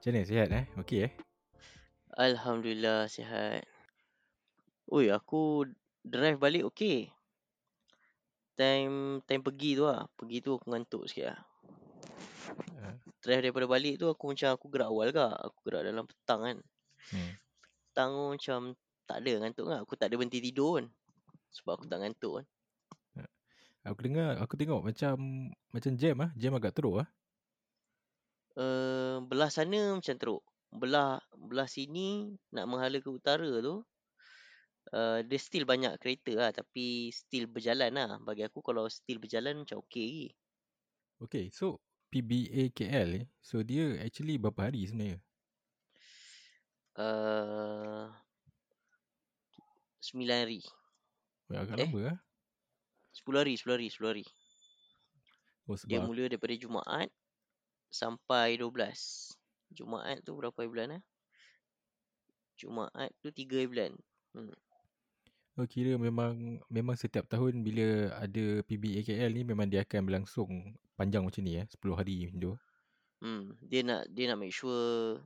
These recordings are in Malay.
Macam mana sihat eh? Okey eh? Alhamdulillah sihat. Oi, aku drive balik okey. Time time pergi tu lah. Pergi tu aku ngantuk sikit lah. Uh, Drive daripada balik tu aku macam aku gerak awal ke. Aku gerak dalam petang kan. hmm. Petang tu macam tak ada ngantuk kan. Aku tak ada berhenti tidur kan. Sebab aku tak ngantuk kan. Aku dengar, aku tengok macam macam jam ah, jam agak teruk ah. Uh, belah sana macam teruk. Belah belah sini nak menghala ke utara tu. Uh, dia still banyak kereta lah tapi still berjalan lah. Bagi aku kalau still berjalan macam okey lagi. Okay, so PBA KL ni, so dia actually berapa hari sebenarnya? Uh, 9 hari. Agak Eh? lama ah. 10 hari, 10 hari, 10 hari. Oh Dia sebab mula daripada Jumaat sampai 12. Jumaat tu berapa bulan eh? Jumaat tu 3 hari bulan. Hmm. oh, kira memang memang setiap tahun bila ada PBA KL ni memang dia akan berlangsung panjang macam ni eh, 10 hari macam tu. Hmm. Dia nak dia nak make sure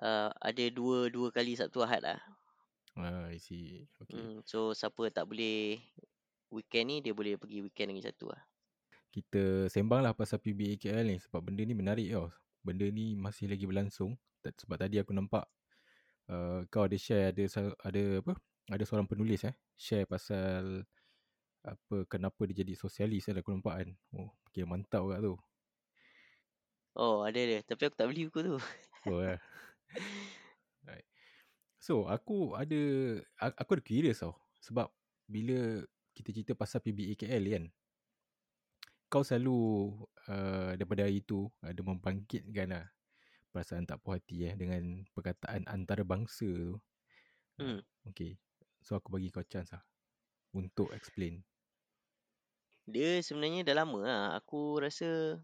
uh, ada dua dua kali Sabtu Ahad lah. Ah, I see. Okay. Hmm. So siapa tak boleh weekend ni dia boleh pergi weekend lagi satu lah. Kita sembang lah pasal PBA KL ni sebab benda ni menarik tau. Benda ni masih lagi berlangsung. Sebab tadi aku nampak uh, kau ada share ada ada apa? Ada seorang penulis eh share pasal apa kenapa dia jadi sosialis kan aku nampak kan. Oh, kira mantap kat tu. Oh ada dia. Tapi aku tak beli buku tu. Oh, eh. right. So, aku ada aku ada curious tau. Sebab bila kita cerita pasal PBA KL kan, kau selalu uh, daripada hari tu ada membangkitkan lah perasaan tak puas hati eh dengan perkataan antarabangsa tu. Hmm. Okay. So, aku bagi kau chance lah untuk explain. Dia sebenarnya dah lama lah. Aku rasa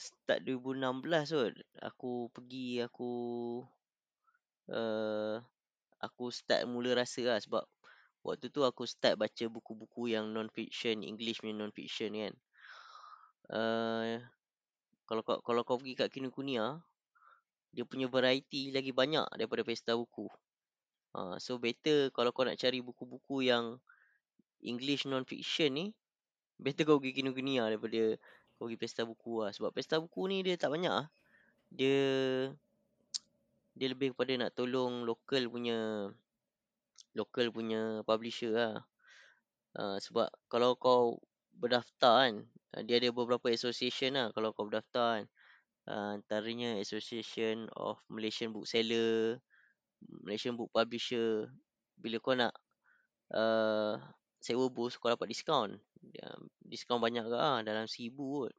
start 2016 kot. Aku pergi aku uh, aku start mula rasa lah sebab waktu tu aku start baca buku-buku yang non-fiction, English punya non-fiction kan. Uh, kalau kau kalau kau pergi kat Kinokuniya, dia punya variety lagi banyak daripada pesta buku. Uh, so better kalau kau nak cari buku-buku yang English non-fiction ni, better kau pergi Kinokuniya daripada kau pergi pesta buku lah. Sebab pesta buku ni dia tak banyak lah. Dia dia lebih kepada nak tolong local punya local punya publisher lah. Uh, sebab kalau kau berdaftar kan, uh, dia ada beberapa association lah kalau kau berdaftar kan. Uh, antaranya Association of Malaysian Bookseller, Malaysian Book Publisher. Bila kau nak uh, sewa booth, kau dapat diskaun. Uh, diskaun banyak ke lah, dalam seribu kot.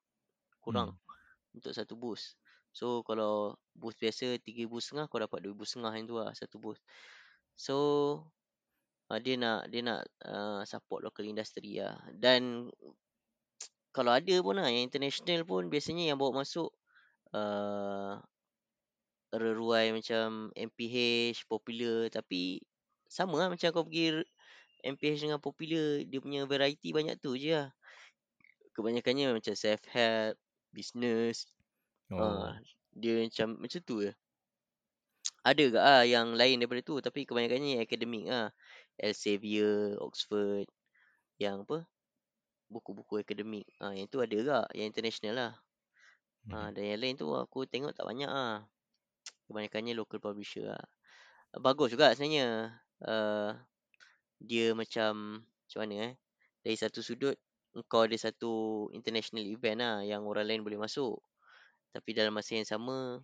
Kurang Hmm. untuk satu booth. So kalau booth biasa tiga ribu setengah kau dapat dua ribu setengah yang tu lah satu booth. So uh, dia nak dia nak uh, support local industry lah. Dan kalau ada pun lah yang international pun biasanya yang bawa masuk uh, reruai macam MPH, popular tapi sama lah macam kau pergi MPH dengan popular dia punya variety banyak tu je lah. Kebanyakannya macam self help, business, Oh. Ah, dia macam macam tu je. Ada ke ah yang lain daripada tu tapi kebanyakannya akademik ah. Elsevier, Oxford, yang apa? Buku-buku akademik. Ah yang tu ada ke yang international lah. Ah Hmm. dan yang lain tu aku tengok tak banyak ah. Kebanyakannya local publisher lah. Bagus juga sebenarnya. Uh, dia macam macam mana eh? Dari satu sudut kau ada satu international event lah yang orang lain boleh masuk. Tapi dalam masa yang sama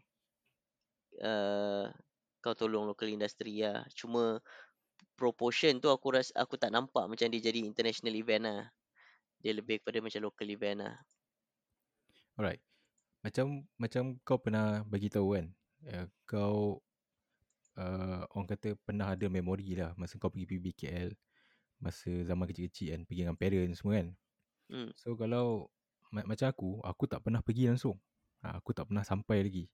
uh, kau tolong local industry lah. Cuma proportion tu aku rasa aku tak nampak macam dia jadi international event lah. Dia lebih kepada macam local event lah. Alright. Macam macam kau pernah bagi tahu kan, uh, kau uh, orang kata pernah ada memori lah masa kau pergi PBKL masa zaman kecil-kecil kan, pergi dengan parents semua kan. Hmm. So kalau ma- macam aku, aku tak pernah pergi langsung. Ha, aku tak pernah sampai lagi.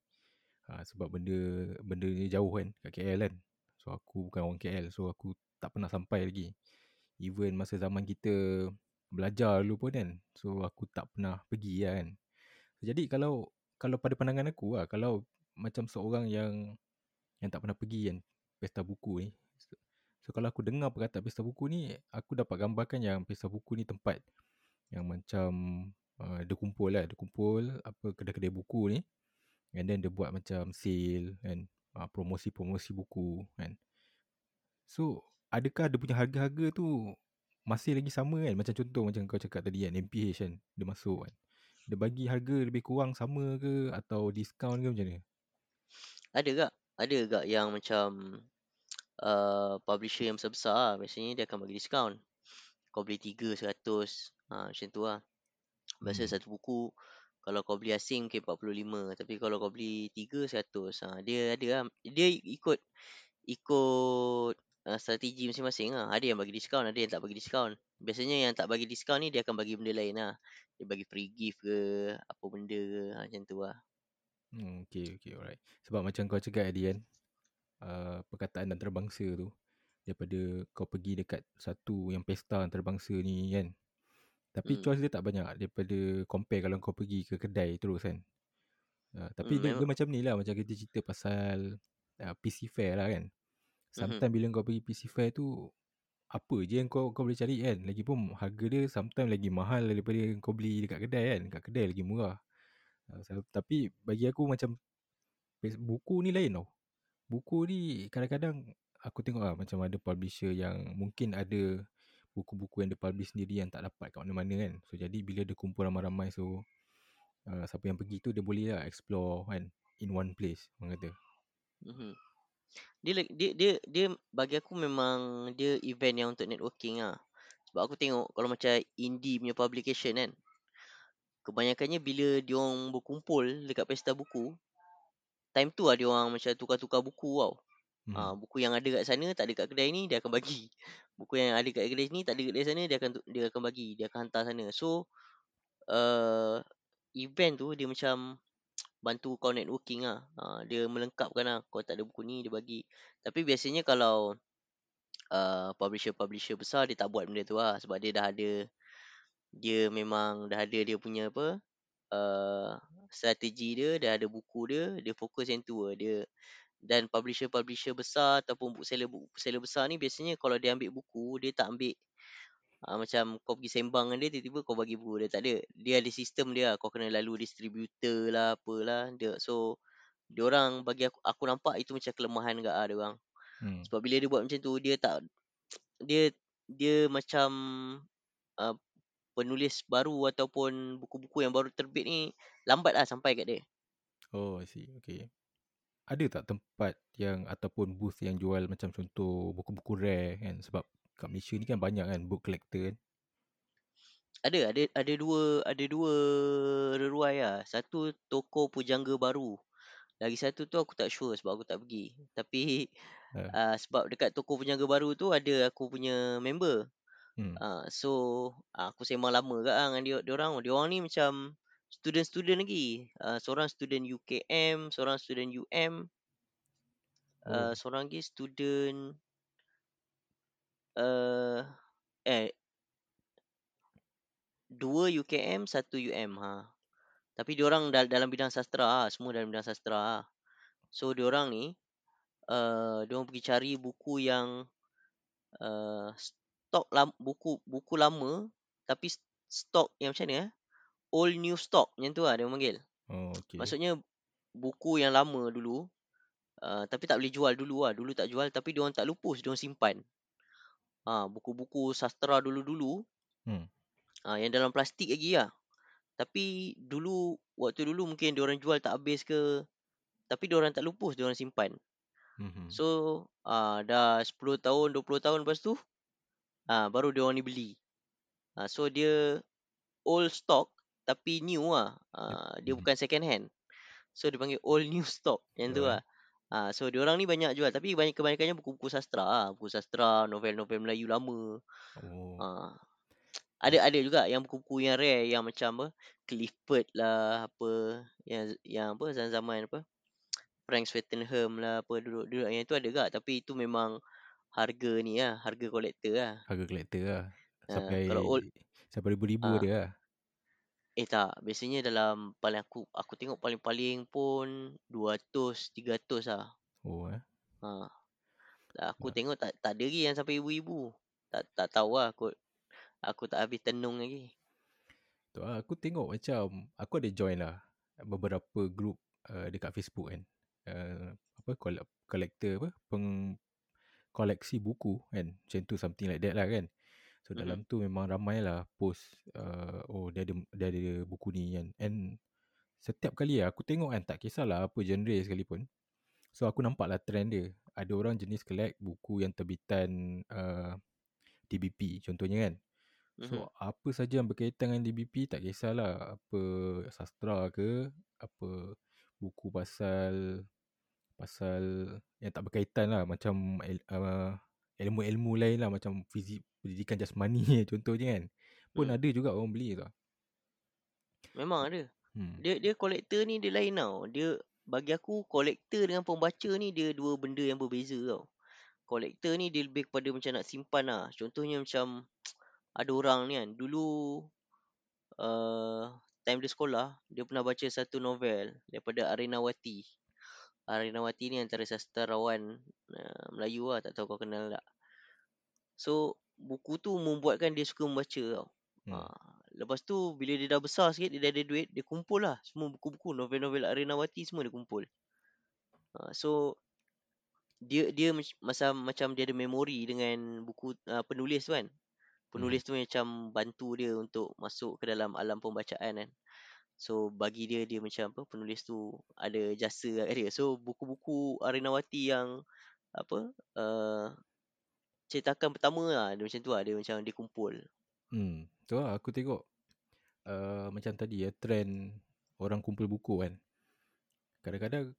Ha, sebab benda benda ni jauh kan kat KL kan. So aku bukan orang KL, so aku tak pernah sampai lagi. Even masa zaman kita belajar dulu pun kan. So aku tak pernah pergi lah kan. Jadi kalau kalau pada pandangan aku lah, kalau macam seorang yang yang tak pernah pergi kan pesta buku ni. So, so kalau aku dengar perkataan pesta buku ni, aku dapat gambarkan yang pesta buku ni tempat yang macam uh, dia kumpul lah, dia kumpul apa kedai-kedai buku ni. And then dia buat macam sale kan, uh, promosi-promosi buku kan. So, adakah dia punya harga-harga tu masih lagi sama kan? Macam contoh macam kau cakap tadi kan, MPH kan, dia masuk kan. Dia bagi harga lebih kurang sama ke atau diskaun ke macam mana? Ada gak? Ada gak yang macam uh, publisher yang besar-besar lah, biasanya dia akan bagi diskaun. Kau beli 3 100, ha, macam tu lah. Biasa Hmm. satu buku kalau kau beli asing mungkin 45 tapi kalau kau beli 3 100. Ha, dia ada lah. Dia ikut ikut uh, strategi masing-masing lah. Ada yang bagi diskaun, ada yang tak bagi diskaun. Biasanya yang tak bagi diskaun ni dia akan bagi benda lain lah. Dia bagi free gift ke, apa benda ke, ha, macam tu lah. Hmm, okay, okay, alright. Sebab macam kau cakap tadi kan, uh, perkataan antarabangsa tu, daripada kau pergi dekat satu yang pesta antarabangsa ni kan. Tapi Hmm. choice dia tak banyak daripada compare kalau kau pergi ke kedai terus kan. Uh, tapi Hmm, dia, memang. dia macam ni lah, macam kita cerita pasal uh, PC Fair lah kan. Sometimes bila kau pergi PC Fair tu, apa je yang kau kau boleh cari kan. Lagipun harga dia sometimes lagi mahal daripada kau beli dekat kedai kan. Dekat kedai lagi murah. Uh, so, tapi bagi aku macam buku ni lain tau. Buku ni kadang-kadang aku tengok lah macam ada publisher yang mungkin ada buku-buku yang dia publish sendiri yang tak dapat kat mana-mana kan. So jadi bila dia kumpul ramai-ramai so uh, siapa yang pergi tu dia boleh lah explore kan in one place orang kata. Mhm. Dia, dia dia dia bagi aku memang dia event yang untuk networking lah. Sebab aku tengok kalau macam indie punya publication kan. Kebanyakannya bila dia orang berkumpul dekat pesta buku, time tu lah dia orang macam tukar-tukar buku tau. Hmm. Ha, buku yang ada kat sana tak ada kat kedai ni dia akan bagi. Buku yang ada kat kedai ni tak ada kedai sana dia akan dia akan bagi, dia akan hantar sana. So uh, event tu dia macam bantu kau networking lah. Ha, dia melengkapkan lah. Kau tak ada buku ni dia bagi. Tapi biasanya kalau uh, publisher-publisher besar dia tak buat benda tu lah sebab dia dah ada dia memang dah ada dia punya apa uh, strategi dia, dah ada buku dia, dia fokus yang tu lah. Dia dan publisher-publisher besar ataupun bookseller bookseller besar ni biasanya kalau dia ambil buku, dia tak ambil uh, macam kau pergi sembang dengan dia tiba-tiba kau bagi buku dia tak ada. Dia ada sistem dia, lah. kau kena lalu distributor lah apalah dia. So dia orang bagi aku aku nampak itu macam kelemahan gak ah dia orang. Hmm. Sebab bila dia buat macam tu dia tak dia dia macam uh, penulis baru ataupun buku-buku yang baru terbit ni lambat lah sampai kat dia. Oh, I see. Okay. Ada tak tempat yang ataupun booth yang jual macam contoh buku-buku rare kan sebab kat Malaysia ni kan banyak kan book collector kan. Ada ada ada dua ada dua reruai lah. Satu toko Pujangga Baru. Lagi satu tu aku tak sure sebab aku tak pergi. Tapi Uh, uh, sebab dekat toko Pujangga Baru tu ada aku punya member. hmm. Uh, so uh, aku sembang lama kat lah dengan dia, dia orang. Dia orang ni macam student-student lagi. Uh, seorang student UKM, seorang student UM, uh, Oh. seorang lagi student uh, eh dua UKM, satu UM ha. Tapi dia orang dal- dalam bidang sastra lah, semua dalam bidang sastra lah. So dia orang ni uh, dia orang pergi cari buku yang uh, stok lam, buku buku lama tapi s- stok yang macam mana eh? Old new stock macam tu lah dia panggil. Oh, okay. Maksudnya buku yang lama dulu uh, tapi tak boleh jual dulu lah. Dulu tak jual tapi dia orang tak lupus, dia orang simpan. Ha, buku-buku sastra dulu-dulu Hmm. ha, yang dalam plastik lagi lah. Tapi dulu waktu dulu mungkin dia orang jual tak habis ke tapi dia orang tak lupus, dia orang simpan. Mhm. So uh, dah 10 tahun, 20 tahun lepas tu uh, baru dia orang ni beli. Uh, so dia old stock tapi new lah. Uh, dia Mhm. bukan second hand. So dia panggil old new stock yang tu lah. Uh, so dia orang ni banyak jual tapi banyak kebanyakannya buku-buku sastra lah. Buku sastra, novel-novel Melayu lama. Oh. Uh, ada ada juga yang buku-buku yang rare yang macam apa Clifford lah apa yang yang apa zaman-zaman apa Frank Swettenham lah apa duduk-duduk yang itu ada gak tapi itu memang harga ni lah harga kolektor lah Harga collector lah. uh, Sampai kalau old sampai ribu-ribu ah ada lah. Eh tak, biasanya dalam paling aku aku tengok paling-paling pun 200 300 lah. Oh eh. Ha. Aku Ah. tengok tak tak ada lagi yang sampai ibu-ibu. Tak tak tahu lah aku aku tak habis tenung lagi. Tu lah, aku tengok macam aku ada join lah beberapa group uh, dekat Facebook kan. Uh, apa collector apa peng koleksi buku kan. Macam tu something like that lah kan. So Mhm. dalam tu memang ramai lah post uh, oh dia ada dia ada buku ni kan. And setiap kali lah aku tengok kan tak kisahlah apa genre sekalipun. So aku nampak lah trend dia. Ada orang jenis collect buku yang terbitan uh, DBP contohnya kan. So apa saja yang berkaitan dengan DBP tak kisahlah apa sastra ke apa buku pasal pasal yang tak berkaitan lah macam uh, ilmu-ilmu lain lah macam fizik pendidikan jasmani contohnya kan pun Hmm. ada juga orang beli tau. Memang ada. Hmm. Dia dia kolektor ni dia lain tau. Dia bagi aku kolektor dengan pembaca ni dia dua benda yang berbeza tau. Kolektor ni dia lebih kepada macam nak simpan lah. Contohnya macam ada orang ni kan dulu uh, time dia sekolah dia pernah baca satu novel daripada Arinawati. Arinawati ni antara sastrawan uh, Melayu lah tak tahu kau kenal tak. So buku tu membuatkan dia suka membaca tau. Hmm. Ha, lepas tu bila dia dah besar sikit dia dah ada duit dia kumpul lah semua buku-buku novel-novel Arinawati semua dia kumpul. Ha, so dia dia masa macam dia ada memori dengan buku uh, penulis tu kan. Penulis tu macam bantu dia untuk masuk ke dalam alam pembacaan kan. So bagi dia dia macam apa penulis tu ada jasa kat dia. So buku-buku Arinawati yang apa uh, cetakan pertama lah dia macam tu lah dia macam dia kumpul. Hmm. Tu lah aku tengok uh, macam tadi ya trend orang kumpul buku kan. Kadang-kadang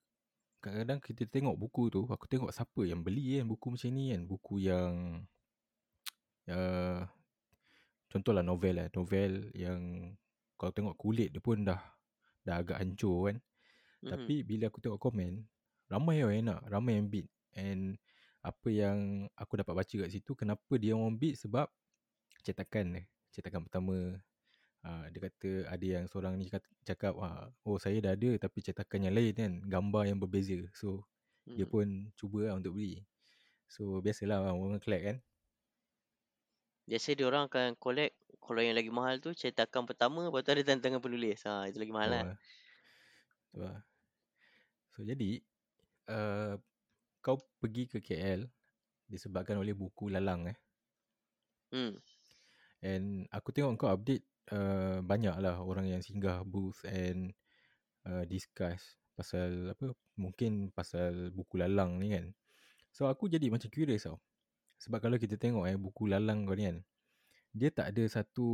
kadang-kadang kita tengok buku tu, aku tengok siapa yang beli kan buku macam ni kan. Buku yang uh, contohlah novel lah. Novel yang kalau tengok kulit dia pun dah dah agak hancur kan. Mhm. Tapi bila aku tengok komen, ramai yang nak, ramai yang bid. And apa yang aku dapat baca kat situ, kenapa dia orang bid sebab cetakan dia. Cetakan pertama. Uh, dia kata ada yang seorang ni cakap, cakap oh saya dah ada tapi cetakan yang lain kan. Gambar yang berbeza. So dia Mhm. pun cuba lah untuk beli. So biasalah orang collect kan. Biasa dia orang akan collect kalau yang lagi mahal tu cetakan pertama lepas tu ada tanda tangan penulis. Ha itu lagi mahal Oh. Tu lah. So jadi uh, kau pergi ke KL disebabkan oleh buku Lalang eh. Hmm. And aku tengok kau update uh, banyak lah orang yang singgah booth and uh, discuss pasal apa mungkin pasal buku lalang ni kan. So aku jadi macam curious tau. Sebab kalau kita tengok eh buku lalang kau ni kan dia tak ada satu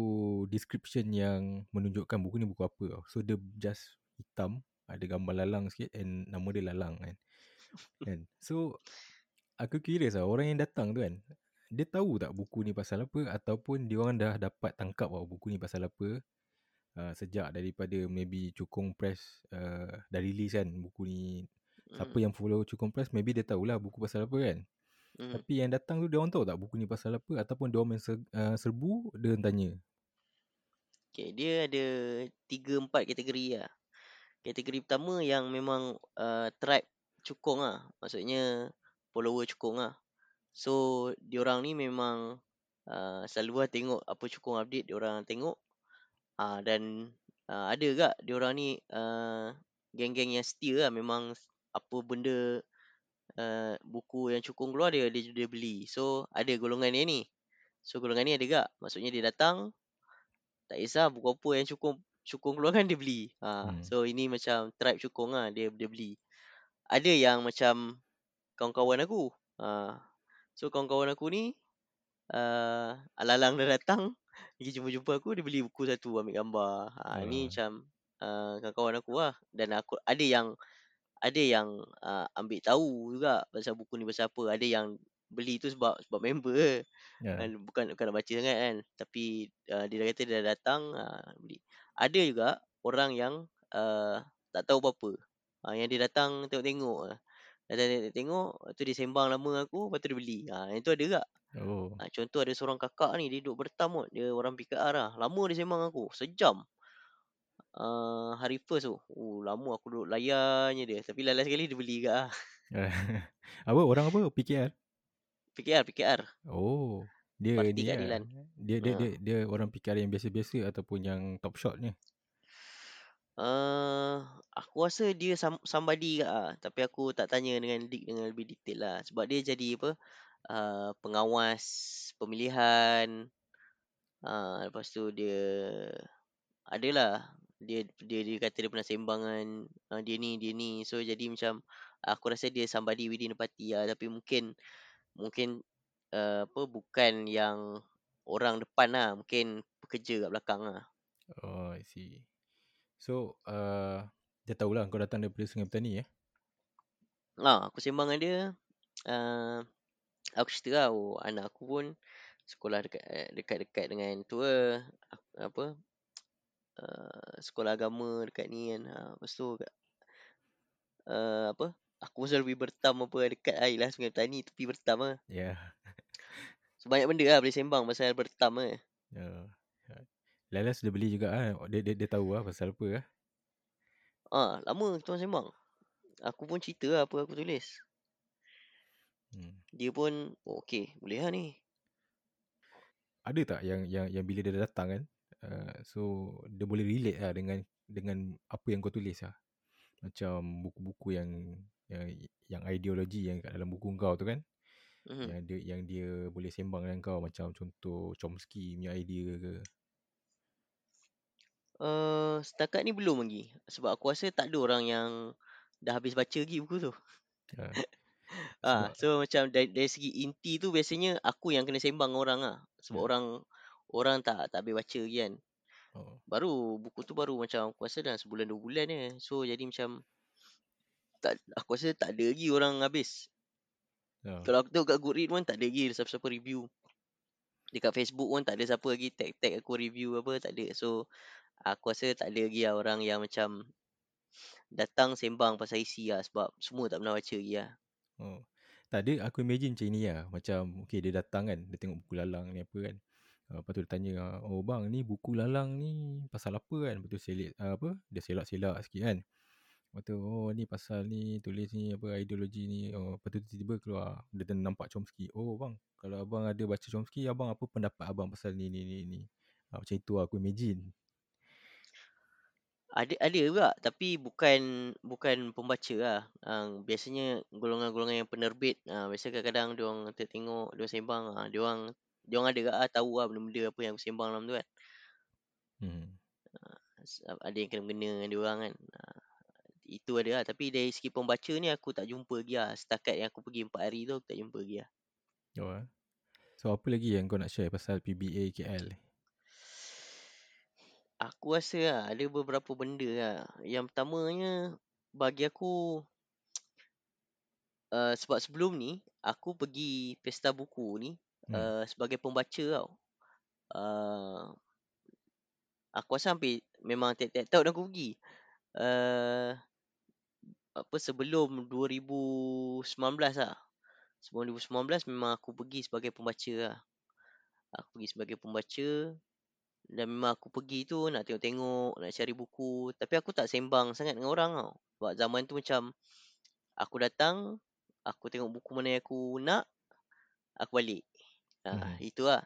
description yang menunjukkan buku ni buku apa tau. So dia just hitam ada gambar lalang sikit and nama dia lalang kan. kan. So aku curious lah orang yang datang tu kan dia tahu tak buku ni pasal apa ataupun dia orang dah dapat tangkap tau buku ni pasal apa uh, sejak daripada maybe Cukong Press uh, dah release kan buku ni siapa Hmm. yang follow Cukong Press maybe dia tahulah buku pasal apa kan Hmm. tapi yang datang tu dia orang tahu tak buku ni pasal apa ataupun dia orang main ser, uh, serbu dia orang tanya Okay, dia ada tiga empat kategori lah. Kategori pertama yang memang uh, tribe cukong lah. Maksudnya follower cukong lah. So, diorang ni memang uh, selalu lah tengok apa cukong update, diorang tengok. Uh, dan uh, ada juga diorang ni uh, geng-geng yang setia lah. Memang apa benda uh, buku yang cukong keluar dia, dia, dia beli. So, ada golongan dia ni. So, golongan ni ada juga. Maksudnya dia datang, tak kisah buku apa yang cukong cukong keluarkan dia beli. Ha, Hmm. so ini macam tribe cukong lah dia dia beli. Ada yang macam kawan-kawan aku. Ha, so kawan-kawan aku ni uh, alalang dah datang pergi jumpa-jumpa aku dia beli buku satu ambil gambar. Ha, ni Ah. macam uh, kawan-kawan aku lah dan aku ada yang ada yang uh, ambil tahu juga pasal buku ni pasal apa. Ada yang beli tu sebab sebab member. Ya. Kan bukan bukan nak baca sangat kan. Tapi uh, dia kata dia dah datang uh, beli. Ada juga orang yang uh, tak tahu apa-apa. Uh, yang dia datang tengok-tengok. Uh. datang tengok-tengok lepas tu dia sembang lama aku lepas tu dia beli. Uh, yang tu ada juga. Oh. Uh, contoh ada seorang kakak ni dia duduk bertam kot. Dia orang PKR lah. Lama dia sembang aku. Sejam uh, hari first tu. Oh, lama aku duduk layannya dia. Tapi last sekali dia beli juga lah. apa orang apa? PKR? PKR, PKR. Oh. Dia Parti ni lah. keadilan. Dia dia, Ha. dia dia orang PKR yang biasa-biasa ataupun yang top shot ni. Uh, aku rasa dia some, somebody kat lah. Tapi aku tak tanya dengan Dick dengan lebih detail lah. Sebab dia jadi apa? Uh, pengawas pemilihan. Uh, lepas tu dia adalah dia dia dia kata dia pernah sembang dengan uh, dia ni dia ni. So jadi macam aku rasa dia somebody within the party lah. Tapi mungkin mungkin uh, apa bukan yang orang depan lah. Mungkin pekerja kat belakang lah. Oh, I see. So, uh, dia tahulah kau datang daripada Sungai Petani eh. Ha, aku sembang dengan dia. Uh, aku cerita lah, oh, anak aku pun sekolah dekat eh, dekat-dekat dengan tu. Ak- Apa? Uh, sekolah agama dekat ni kan. Ha, lepas tu uh, apa? Aku selalu pergi bertam apa dekat air lah Sungai Petani tepi bertam lah. Ya. Yeah. So banyak benda lah boleh sembang pasal bertam lah. Uh, Lala sudah beli juga ah. Dia, dia dia tahu lah pasal apa ah. Ha, lama kita orang sembang. Aku pun cerita lah apa aku tulis. Hmm. Dia pun, oh, okay, boleh lah ni. Ada tak yang yang yang bila dia datang kan? Uh, so dia boleh relate lah dengan dengan apa yang kau tulis lah. Macam buku-buku yang yang yang ideologi yang kat dalam buku kau tu kan. Hmm. Yang dia yang dia boleh sembang dengan kau macam contoh Chomsky punya idea ke. Uh, setakat ni belum lagi. Sebab aku rasa tak ada orang yang dah habis baca lagi buku tu. Uh, Ah, so macam dari, dari segi inti tu biasanya aku yang kena sembang orang ah. Sebab Hmm. orang orang tak tak habis baca lagi kan. oh, Baru buku tu baru macam aku rasa dah sebulan dua bulan je. So jadi macam tak aku rasa tak ada lagi orang habis. uh, Kalau aku tengok kat Goodreads pun tak ada lagi siapa-siapa review. Dekat Facebook pun tak ada siapa lagi tag-tag aku review apa tak ada. So aku rasa tak ada lagi lah orang yang macam datang sembang pasal isi lah sebab semua tak pernah baca lagi lah. oh. Tak ada aku imagine macam ni lah. Macam okay dia datang kan. Dia tengok buku lalang ni apa kan. Uh, lepas tu dia tanya, ah, oh bang ni buku lalang ni pasal apa kan? Lepas tu selit, uh, apa? Dia selak-selak sikit kan. Lepas tu, oh ni pasal ni, tulis ni apa ideologi ni. Oh, lepas tu tiba-tiba keluar, dia nampak Chomsky. Oh bang, kalau abang ada baca Chomsky, abang apa pendapat abang pasal ni ni ni ni. Uh, macam itu aku imagine. Ada ada juga tapi bukan bukan pembaca lah. Uh, biasanya golongan-golongan yang penerbit uh, biasa kadang-kadang dia orang tengok dia sembang ah uh, dia orang dia orang ada juga ah tahu lah benda-benda apa yang aku sembang dalam tu kan. Hmm. S- Ada yang kena-kena dengan dia orang kan. Uh, itu ada lah tapi dari segi pembaca ni aku tak jumpa lagi lah. Setakat yang aku pergi 4 hari tu aku tak jumpa lagi lah. Oh, eh. So apa lagi yang kau nak share pasal PBA KL? Aku rasa lah ada beberapa benda lah. Yang pertamanya bagi aku uh, sebab sebelum ni aku pergi pesta buku ni Hmm. uh, sebagai pembaca tau. Uh, aku rasa hampir memang tiap-tiap tahun aku pergi. Uh, apa sebelum 2019 lah. Sebelum 2019 memang aku pergi sebagai pembaca lah. Aku pergi sebagai pembaca dan memang aku pergi tu nak tengok-tengok, nak cari buku. Tapi aku tak sembang sangat dengan orang tau. Sebab zaman tu macam aku datang, aku tengok buku mana yang aku nak, aku balik. Mhm. itu lah.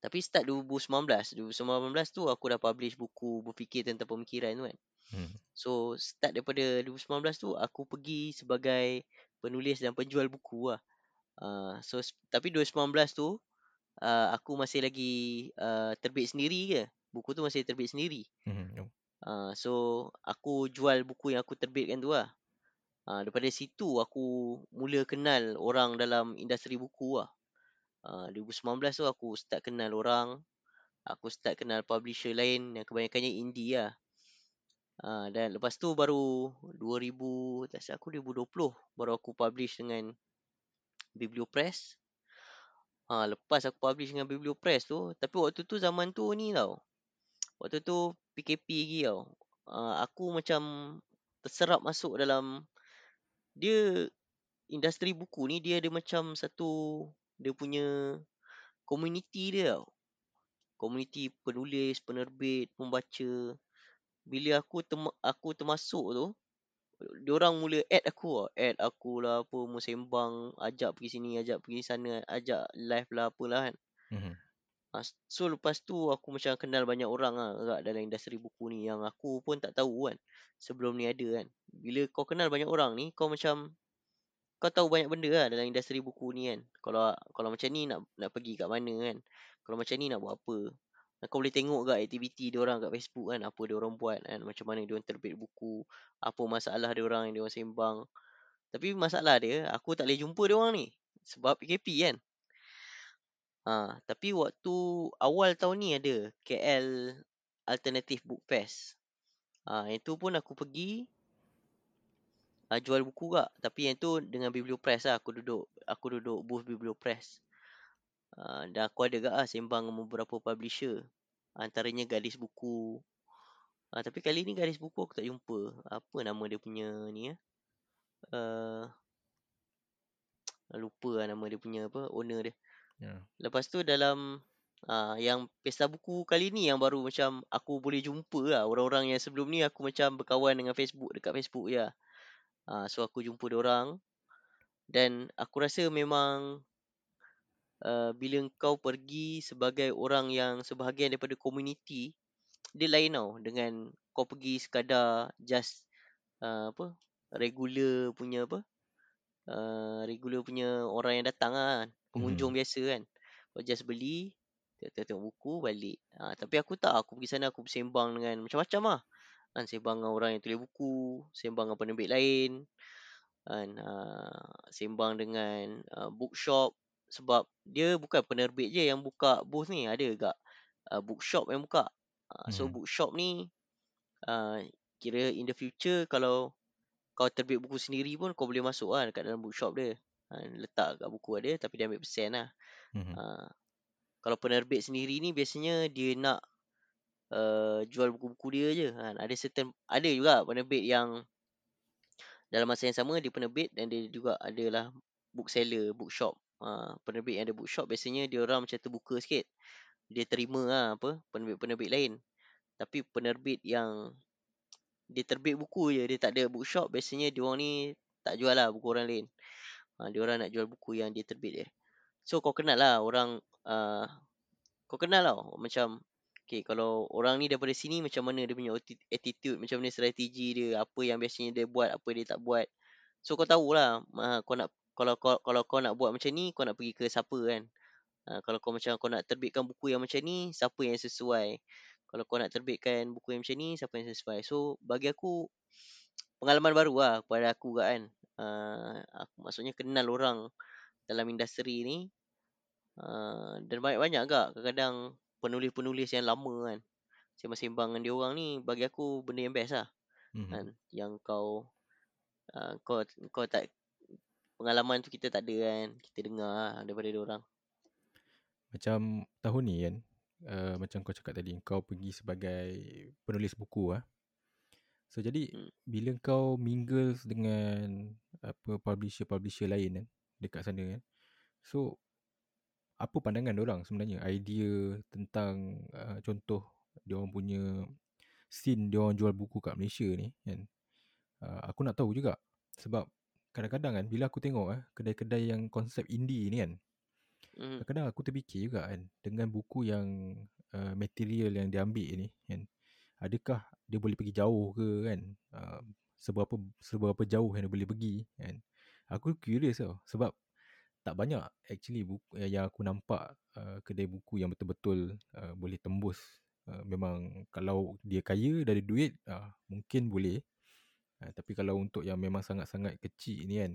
Tapi start 2019, 2019 tu aku dah publish buku berfikir tentang pemikiran tu kan. Hmm. So start daripada 2019 tu aku pergi sebagai penulis dan penjual buku lah. Uh, so tapi 2019 tu uh, aku masih lagi uh, terbit sendiri ke. Buku tu masih terbit sendiri. Hmm. Uh, so aku jual buku yang aku terbitkan tu lah. Uh, daripada situ aku mula kenal orang dalam industri buku lah. Uh, 2019 tu aku start kenal orang. Aku start kenal publisher lain yang kebanyakannya indie lah. Uh, dan lepas tu baru 2000, tak aku 2020 baru aku publish dengan Bibliopress. Ha, lepas aku publish dengan Bibliopress tu, tapi waktu tu zaman tu ni tau. Waktu tu PKP lagi tau. Uh, aku macam terserap masuk dalam dia industri buku ni dia ada macam satu dia punya community dia tau. Community penulis, penerbit, pembaca. bila aku tem aku termasuk tu, diorang mula add aku lah. Add aku lah apa, mau sembang, ajak pergi sini, ajak pergi sana, ajak live lah apalah kan. Mhm. Ha, so lepas tu aku macam kenal banyak orang lah agak dalam industri buku ni yang aku pun tak tahu kan. Sebelum ni ada kan. Bila kau kenal banyak orang ni, kau macam kau tahu banyak benda lah dalam industri buku ni kan. Kalau kalau macam ni nak nak pergi kat mana kan. Kalau macam ni nak buat apa. Kau boleh tengok kat aktiviti dia orang kat Facebook kan, apa dia orang buat kan, macam mana dia orang terbit buku, apa masalah dia orang yang dia orang sembang. Tapi masalah dia, aku tak boleh jumpa dia orang ni sebab PKP kan. Ha, tapi waktu awal tahun ni ada KL Alternative Book Fest. Ha, yang tu pun aku pergi uh, jual buku kak. Tapi yang tu dengan Bibliopress lah. Aku duduk aku duduk booth Bibliopress. Uh, dan aku ada gak lah sembang dengan beberapa publisher. Antaranya Gadis Buku. Uh, tapi kali ni Gadis Buku aku tak jumpa. Apa nama dia punya ni ya? Uh, lupa lah nama dia punya apa owner dia. Yeah. Lepas tu dalam uh, yang pesta buku kali ni yang baru macam aku boleh jumpa lah orang-orang yang sebelum ni aku macam berkawan dengan Facebook dekat Facebook ya. Uh, so aku jumpa dia orang. Dan aku rasa memang uh, bila kau pergi sebagai orang yang sebahagian daripada komuniti dia lain tau dengan kau pergi sekadar just uh, apa regular punya apa uh, regular punya orang yang datang lah kan. pengunjung hmm. biasa kan. Kau just beli tengok-tengok buku balik. Uh, tapi aku tak. Aku pergi sana aku bersembang dengan macam-macam lah kan sembang dengan orang yang tulis buku sembang dengan penerbit lain kan uh, sembang dengan uh, bookshop sebab dia bukan penerbit je yang buka booth ni ada juga uh, bookshop yang buka uh, so hmm. bookshop ni uh, kira in the future kalau kau terbit buku sendiri pun kau boleh masuk lah dekat dalam bookshop dia uh, letak kat buku dia tapi dia ambil persen lah hmm. uh, kalau penerbit sendiri ni biasanya dia nak uh, jual buku-buku dia je kan ada certain ada juga penerbit yang dalam masa yang sama dia penerbit dan dia juga adalah bookseller bookshop Ha, penerbit yang ada bookshop biasanya dia orang macam terbuka sikit. Dia terima lah apa penerbit-penerbit lain. Tapi penerbit yang dia terbit buku je, dia tak ada bookshop, biasanya dia orang ni tak jual lah buku orang lain. Ha, dia orang nak jual buku yang dia terbit dia. So kau kenal lah orang uh, kau kenal lah macam okay, kalau orang ni daripada sini macam mana dia punya attitude, macam mana strategi dia, apa yang biasanya dia buat, apa dia tak buat. So kau tahulah uh, kau nak kalau kau kalau kau nak buat macam ni kau nak pergi ke siapa kan? Ha, kalau kau macam kau nak terbitkan buku yang macam ni siapa yang sesuai? Kalau kau nak terbitkan buku yang macam ni siapa yang sesuai? So bagi aku pengalaman baru lah kepada aku kan? Uh, aku maksudnya kenal orang dalam industri ni. Uh, dan banyak-banyak agak kadang-kadang penulis-penulis yang lama kan sembang-sembang dengan dia orang ni bagi aku benda yang best lah mm-hmm. kan yang kau uh, kau kau tak pengalaman tu kita tak ada kan. Kita dengar lah daripada dia orang. Macam tahun ni kan, uh, macam kau cakap tadi, kau pergi sebagai penulis buku ah. So jadi hmm. bila kau mingle dengan apa publisher-publisher lain kan dekat sana kan. So apa pandangan dia orang sebenarnya idea tentang uh, contoh dia orang punya scene dia orang jual buku kat Malaysia ni kan. Uh, aku nak tahu juga sebab kadang-kadang kan bila aku tengok eh kedai-kedai yang konsep indie ni kan. Mm. Kadang-kadang aku terfikir juga kan dengan buku yang uh, material yang dia ambil ni kan. Adakah dia boleh pergi jauh ke kan? Uh, seberapa seberapa jauh yang dia boleh pergi kan? Aku curious tau sebab tak banyak. Actually buku yang aku nampak uh, kedai buku yang betul-betul uh, boleh tembus. Uh, memang kalau dia kaya dari duit uh, mungkin boleh. Ha, tapi kalau untuk yang memang sangat-sangat kecil ni kan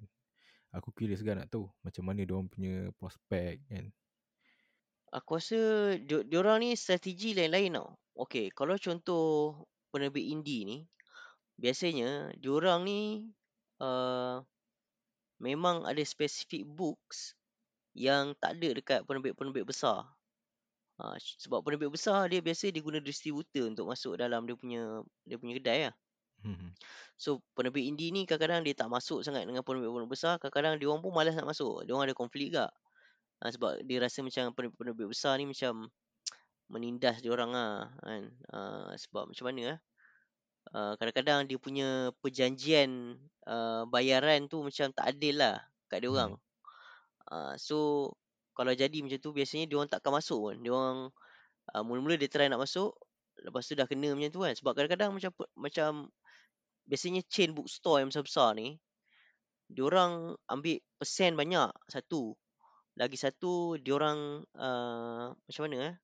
Aku curious juga nak tahu Macam mana diorang punya prospek kan. Aku rasa di, diorang ni strategi lain-lain tau. Okay kalau contoh penerbit indie ni Biasanya diorang ni uh, Memang ada specific books Yang tak ada dekat penerbit-penerbit besar. Uh, Sebab penerbit besar dia biasa dia guna distributor Untuk masuk dalam dia punya dia punya kedai lah. Hmm. So penerbit indie ni kadang-kadang dia tak masuk sangat dengan penerbit-penerbit besar Kadang-kadang dia orang pun malas nak masuk. Dia orang ada konflik juga. Ha, Sebab dia rasa macam penerbit-penerbit besar ni macam Menindas dia orang lah kan. Ha, Sebab macam mana lah uh, kadang-kadang dia punya perjanjian uh, bayaran tu macam tak adil lah kat dia orang. Mhm. Uh, so kalau jadi macam tu biasanya dia orang takkan masuk pun. Dia orang uh, mula-mula dia try nak masuk, lepas tu dah kena macam tu kan. Sebab kadang-kadang macam macam biasanya chain bookstore yang besar-besar ni, dia orang ambil persen banyak satu. Lagi satu dia orang uh, macam mana eh?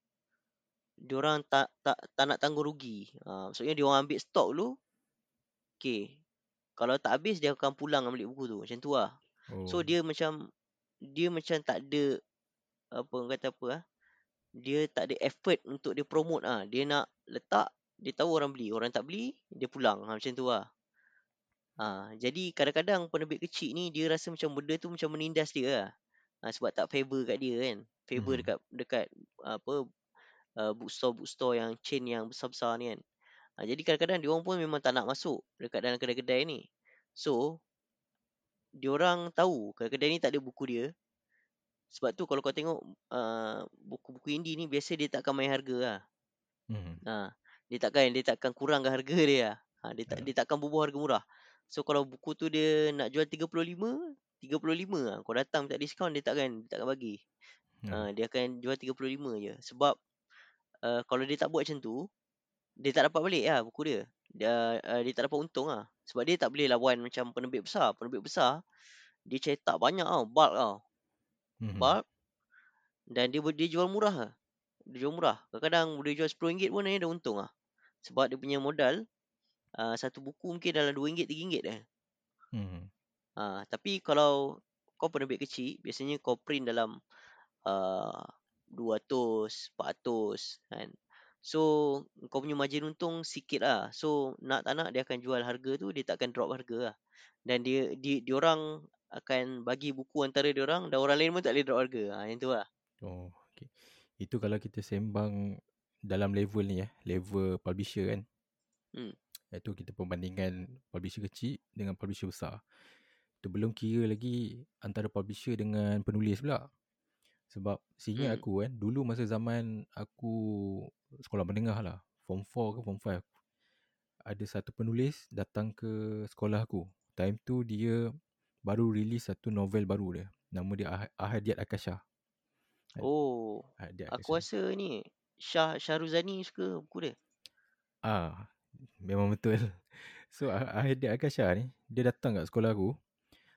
Dia orang tak tak tak nak tanggung rugi. Uh, maksudnya dia orang ambil stok dulu. Okay. Kalau tak habis dia akan pulang ambil buku tu. Macam tu lah. Oh. So dia macam dia macam tak ada apa orang kata apa ah. Dia tak ada effort untuk dia promote ah. Dia nak letak dia tahu orang beli. Orang tak beli dia pulang. Ha, macam tu lah. Ha, jadi kadang-kadang penerbit kecil ni dia rasa macam benda tu macam menindas dia lah. Ha, sebab tak favor kat dia kan. Favor Mhm. dekat dekat apa uh, bookstore bookstore yang chain yang besar-besar ni kan. Ha, jadi kadang-kadang dia orang pun memang tak nak masuk dekat dalam kedai-kedai ni. So dia orang tahu kedai-kedai ni tak ada buku dia. Sebab tu kalau kau tengok uh, buku-buku indie ni biasa dia takkan main harga lah. Mhm. Ha, dia takkan dia takkan kurangkan harga dia lah. Ha, dia tak Ya. dia takkan bubuh harga murah. So kalau buku tu dia nak jual 35, 35 lah. Kau datang minta diskaun dia takkan dia takkan bagi. Ya. Ha, dia akan jual 35 je. Sebab uh, kalau dia tak buat macam tu, dia tak dapat balik lah buku dia. Dia, uh, dia tak dapat untung lah. Sebab dia tak boleh lawan macam penerbit besar. Penerbit besar, dia cetak banyak tau. Bulk tau. Mhm. Bulk. Dan dia dia jual murah lah. Dia jual murah. Kadang-kadang dia jual RM10 pun dia dah untung lah. Sebab dia punya modal, uh, satu buku mungkin dalam RM2, RM3 dah. Mhm. Ha, tapi kalau kau penerbit kecil, biasanya kau print dalam uh, 200, 400 kan. So kau punya margin untung sikit lah. So nak tak nak dia akan jual harga tu, dia takkan drop harga lah. Dan dia di dia orang akan bagi buku antara dia orang dan orang lain pun tak boleh drop harga. Ha, yang tu lah. Oh, okay. Itu kalau kita sembang dalam level ni ya, level publisher kan. Hmm. Iaitu kita perbandingan publisher kecil dengan publisher besar. Itu belum kira lagi antara publisher dengan penulis pula. Sebab seingat Hmm. aku kan, dulu masa zaman aku sekolah menengah lah, form 4 ke form 5. Ada satu penulis datang ke sekolah aku. Time tu dia baru release satu novel baru dia. Nama dia Ah- Ahadiat Akasha. Oh, Ahadiat aku Akasha. rasa ni Syah Syahruzani suka buku dia. Ah, memang betul. So Ah- Ahadiat Akasha ni, dia datang kat sekolah aku.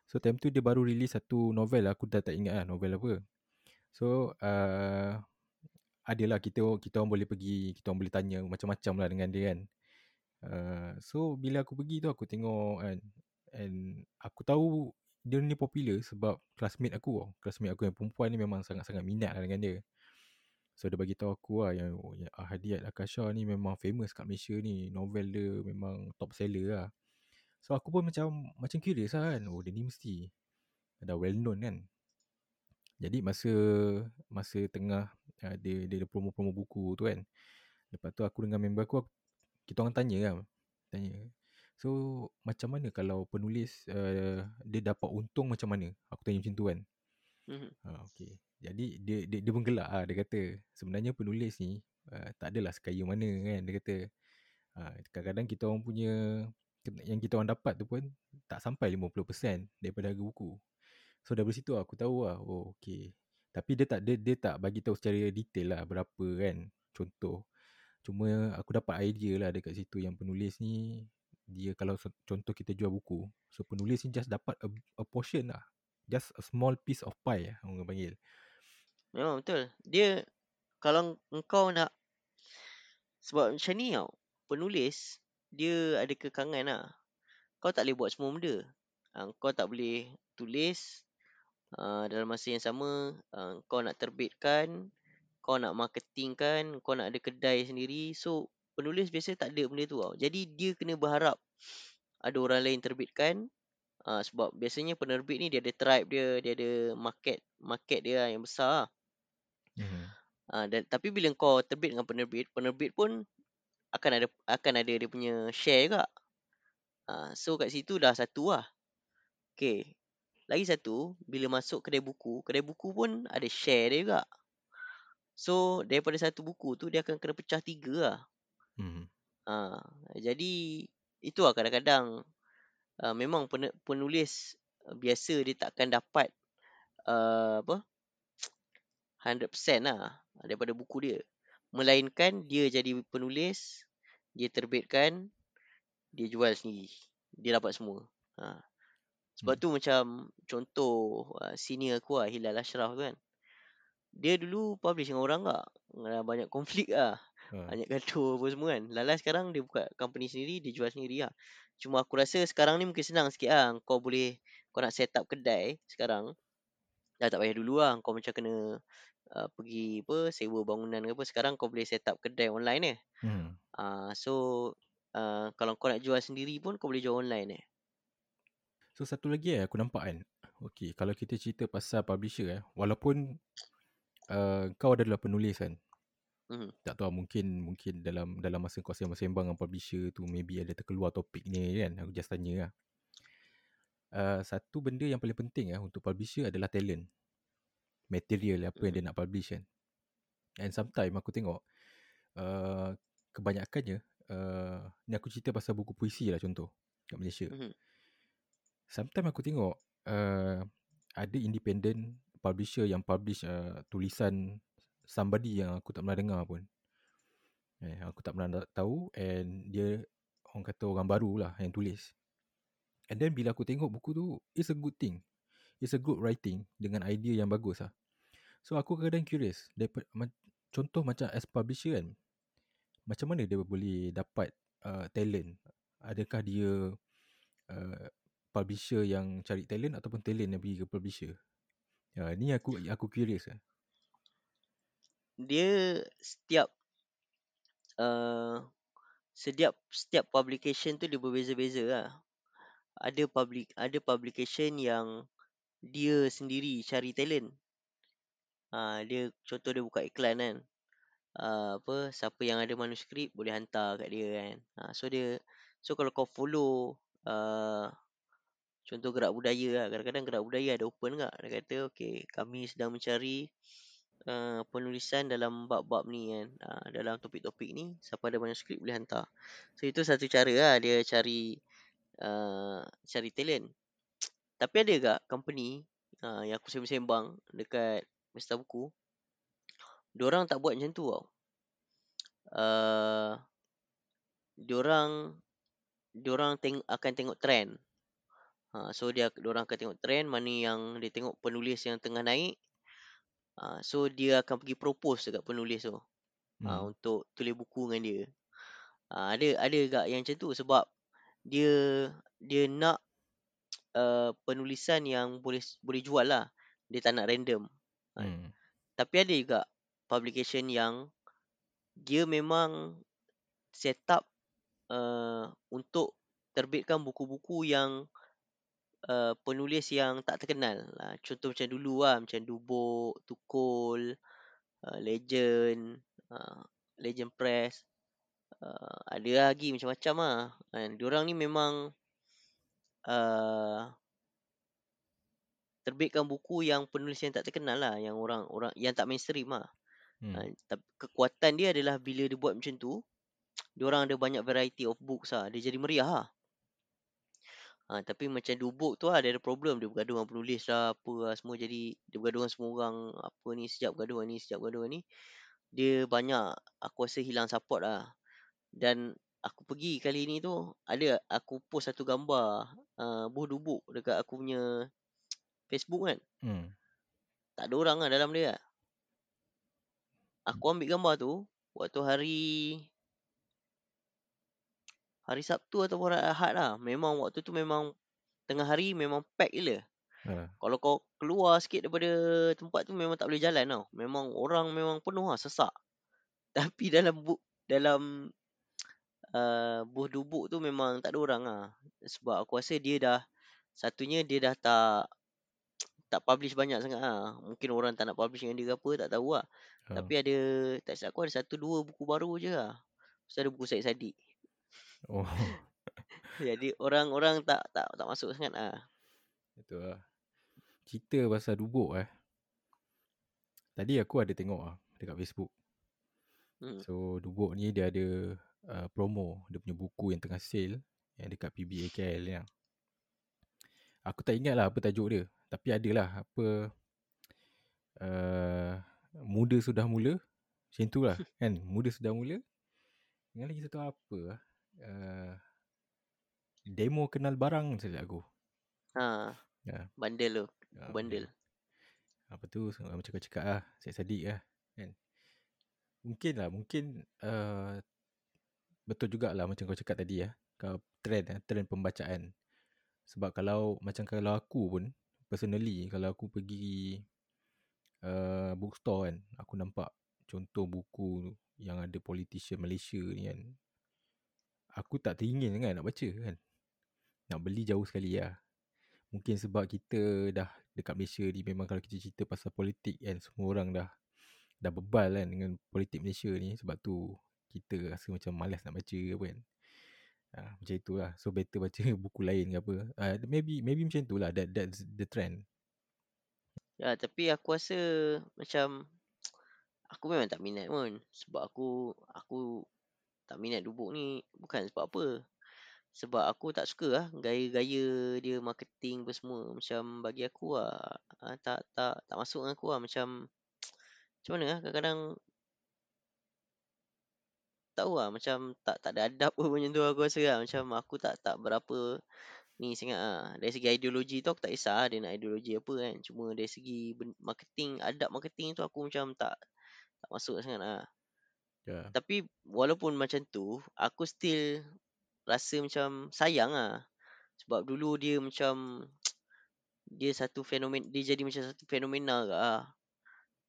So time tu dia baru release satu novel aku dah tak ingat lah novel apa. So uh, adalah kita kita orang boleh pergi, kita orang boleh tanya macam-macam lah dengan dia kan. Uh, so bila aku pergi tu aku tengok kan and aku tahu dia ni popular sebab classmate aku. Classmate aku yang perempuan ni memang sangat-sangat minat lah dengan dia. So dia bagi tahu aku lah yang, yang Ahadiat Akasha ni memang famous kat Malaysia ni. Novel dia memang top seller lah. So aku pun macam macam curious lah kan. Oh dia ni mesti dah well known kan. Jadi masa masa tengah uh, dia dia ada promo-promo buku tu kan. Lepas tu aku dengan member aku, aku kita orang tanya kan. Tanya. So macam mana kalau penulis uh, dia dapat untung macam mana? Aku tanya macam tu kan. Mhm. Ha, okay. Jadi dia dia, dia pun gelak lah. Dia kata sebenarnya penulis ni uh, tak adalah sekaya mana kan. Dia kata uh, kadang-kadang kita orang punya yang kita orang dapat tu pun tak sampai 50% daripada harga buku. So dari situ aku tahu lah. Oh okay. Tapi dia tak dia, dia tak bagi tahu secara detail lah berapa kan. Contoh. Cuma aku dapat idea lah dekat situ yang penulis ni dia kalau contoh kita jual buku. So penulis ni just dapat a, a portion lah. Just a small piece of pie lah orang panggil. Memang betul. Dia kalau engkau nak sebab macam ni tau. Penulis dia ada kekangan lah. Kau tak boleh buat semua benda. Ha, kau tak boleh tulis uh, dalam masa yang sama uh, kau nak terbitkan, kau nak marketingkan, kau nak ada kedai sendiri. So penulis biasa tak ada benda tu tau. Jadi dia kena berharap ada orang lain terbitkan. Uh, sebab biasanya penerbit ni dia ada tribe dia, dia ada market market dia lah yang besar lah. Mm-hmm. Uh, dan tapi bila kau terbit dengan penerbit, penerbit pun akan ada akan ada dia punya share juga. Uh, so kat situ dah satu lah. Okay. Lagi satu, bila masuk kedai buku, kedai buku pun ada share dia juga. So daripada satu buku tu dia akan kena pecah tiga lah. Mm-hmm. Uh, jadi itu lah kadang-kadang uh, memang pen- penulis uh, biasa dia takkan dapat uh, apa 100% lah daripada buku dia. Melainkan dia jadi penulis, dia terbitkan, dia jual sendiri. Dia dapat semua. Ha. Sebab Hmm. tu macam contoh uh, senior aku lah, Hilal Ashraf tu kan. Dia dulu publish dengan orang tak. Banyak konflik lah. Ha. Banyak gaduh apa semua kan. Lala sekarang dia buka company sendiri, dia jual sendiri lah. Cuma aku rasa sekarang ni mungkin senang sikit lah. Kau boleh, kau nak set up kedai sekarang. Dah tak payah dulu lah. Kau macam kena uh, pergi apa, sewa bangunan ke apa. Sekarang kau boleh set up kedai online eh. Hmm. Uh, so, uh, kalau kau nak jual sendiri pun kau boleh jual online eh. So satu lagi eh aku nampak kan. Okay, kalau kita cerita pasal publisher eh, walaupun uh, kau adalah penulis kan. Mhm. Tak tahu mungkin mungkin dalam dalam masa kau sembang-sembang dengan publisher tu maybe ada terkeluar topik ni kan. Aku just tanya lah. Uh, satu benda yang paling penting lah untuk publisher adalah talent. Material apa yang dia nak publish kan. And sometimes aku tengok uh, kebanyakannya uh, ni aku cerita pasal buku puisi lah contoh kat Malaysia. Mhm. Sometimes aku tengok uh, ada independent publisher yang publish uh, tulisan somebody yang aku tak pernah dengar pun. Eh, aku tak pernah tahu and dia orang kata orang baru lah yang tulis. And then bila aku tengok buku tu, it's a good thing. It's a good writing dengan idea yang bagus lah. So aku kadang curious, daripada, contoh macam as publisher kan, macam mana dia boleh dapat uh, talent? Adakah dia uh, publisher yang cari talent ataupun talent yang pergi ke publisher? Ya, ni aku aku curious lah. Dia setiap uh, setiap setiap publication tu dia berbeza-beza lah. Ada public ada publication yang dia sendiri cari talent. Ha, dia contoh dia buka iklan kan. Uh, apa siapa yang ada manuskrip boleh hantar kat dia kan. Ha, so dia so kalau kau follow uh, contoh gerak budaya lah. Kadang-kadang gerak budaya ada open tak. Dia kata okay kami sedang mencari uh, penulisan dalam bab-bab ni kan. Uh, dalam topik-topik ni siapa ada manuskrip boleh hantar. So itu satu cara lah dia cari uh, cari talent. Tapi ada tak company uh, yang aku sembang-sembang dekat Pesta Buku. Diorang tak buat macam tu tau. Uh, diorang diorang teng- akan tengok trend. Ha, so dia diorang akan tengok trend mana yang dia tengok penulis yang tengah naik. Ha, so dia akan pergi propose dekat penulis tu. Ha, Hmm. untuk tulis buku dengan dia. Ha, ada ada gak yang macam tu sebab dia dia nak uh, penulisan yang boleh boleh jual lah. Dia tak nak random. Ha, Hmm. Tapi ada juga publication yang dia memang set up uh, untuk terbitkan buku-buku yang uh, penulis yang tak terkenal. Uh, contoh macam dulu lah, macam Dubuk, Tukul, uh, Legend, uh, Legend Press. Uh, ada lagi macam-macam lah. Kan. Diorang ni memang uh, terbitkan buku yang penulis yang tak terkenal lah. Yang orang orang yang tak mainstream lah. Hmm. Tapi kekuatan dia adalah bila dia buat macam tu, dia orang ada banyak variety of books lah. Dia jadi meriah lah. Ha, tapi macam Dubuk tu lah, dia ada problem. Dia bergaduh dengan penulis lah, apa lah semua. Jadi, dia bergaduh dengan semua orang. Apa ni, sejak bergaduh ni, sejak bergaduh ni. Dia banyak, aku rasa hilang support lah. Dan aku pergi kali ni tu, ada aku post satu gambar uh, buah Dubuk dekat aku punya Facebook kan. Hmm. Tak ada orang lah dalam dia. Aku ambil gambar tu waktu hari hari Sabtu ataupun hari Ahad lah. Memang waktu tu memang tengah hari memang pack gila. Alah. Kalau kau keluar sikit daripada tempat tu memang tak boleh jalan tau. Memang orang memang penuh lah sesak. Tapi dalam bu dalam uh, buah dubuk tu memang tak ada orang lah. Sebab aku rasa dia dah satunya dia dah tak tak publish banyak sangat lah. Mungkin orang tak nak publish dengan dia ke apa, tak tahu lah. Ha. Tapi ada, tak silap aku ada satu dua buku baru je lah. Tu ada buku Syed Saddiq. Oh, Jadi orang-orang tak tak tak masuk sangat lah. itu lah. Cerita pasal dubuk eh. Tadi aku ada tengok ah dekat Facebook. Hmm. So dubuk ni dia ada uh, promo dia punya buku yang tengah sale Yang dekat PBA KL ni lah. Aku tak ingat lah apa tajuk dia. Tapi adalah apa uh, muda sudah mula. Macam tu lah kan. Muda sudah mula. Dengan lagi satu apa lah. Uh, demo kenal barang saja aku. Ha. Ya. Bandel tu. Aku bandel. Apa tu macam kau cakap lah. Saya sadik lah. Kan? Mungkin lah. Mungkin uh, betul jugalah macam kau cakap tadi ya. Kau trend eh, trend pembacaan. Sebab kalau macam kalau aku pun personally kalau aku pergi uh, bookstore kan, aku nampak contoh buku yang ada politician Malaysia ni kan. Aku tak teringin kan nak baca kan. Nak beli jauh sekali lah. Mungkin sebab kita dah dekat Malaysia ni memang kalau kita cerita pasal politik kan semua orang dah dah bebal kan dengan politik Malaysia ni sebab tu kita rasa macam malas nak baca apa kan. Ha, macam itulah. So better baca buku lain ke apa. Uh, maybe maybe macam itulah that that's the trend. Ya, tapi aku rasa macam aku memang tak minat pun sebab aku aku tak minat dubuk ni bukan sebab apa. Sebab aku tak suka lah gaya-gaya dia marketing apa semua. Macam bagi aku lah ah, tak tak tak masuk dengan aku lah. Macam macam mana lah kadang-kadang? Tahu lah macam tak tak ada adab pun macam tu aku rasa lah. Macam aku tak tak berapa ni sangat ah dari segi ideologi tu aku tak kisah lah dia nak ideologi apa kan. Cuma dari segi marketing adab marketing tu aku macam tak tak masuk sangat lah Ya. tapi walaupun macam tu aku still rasa macam sayang lah sebab dulu dia macam dia satu fenomen dia jadi macam satu fenomena ke lah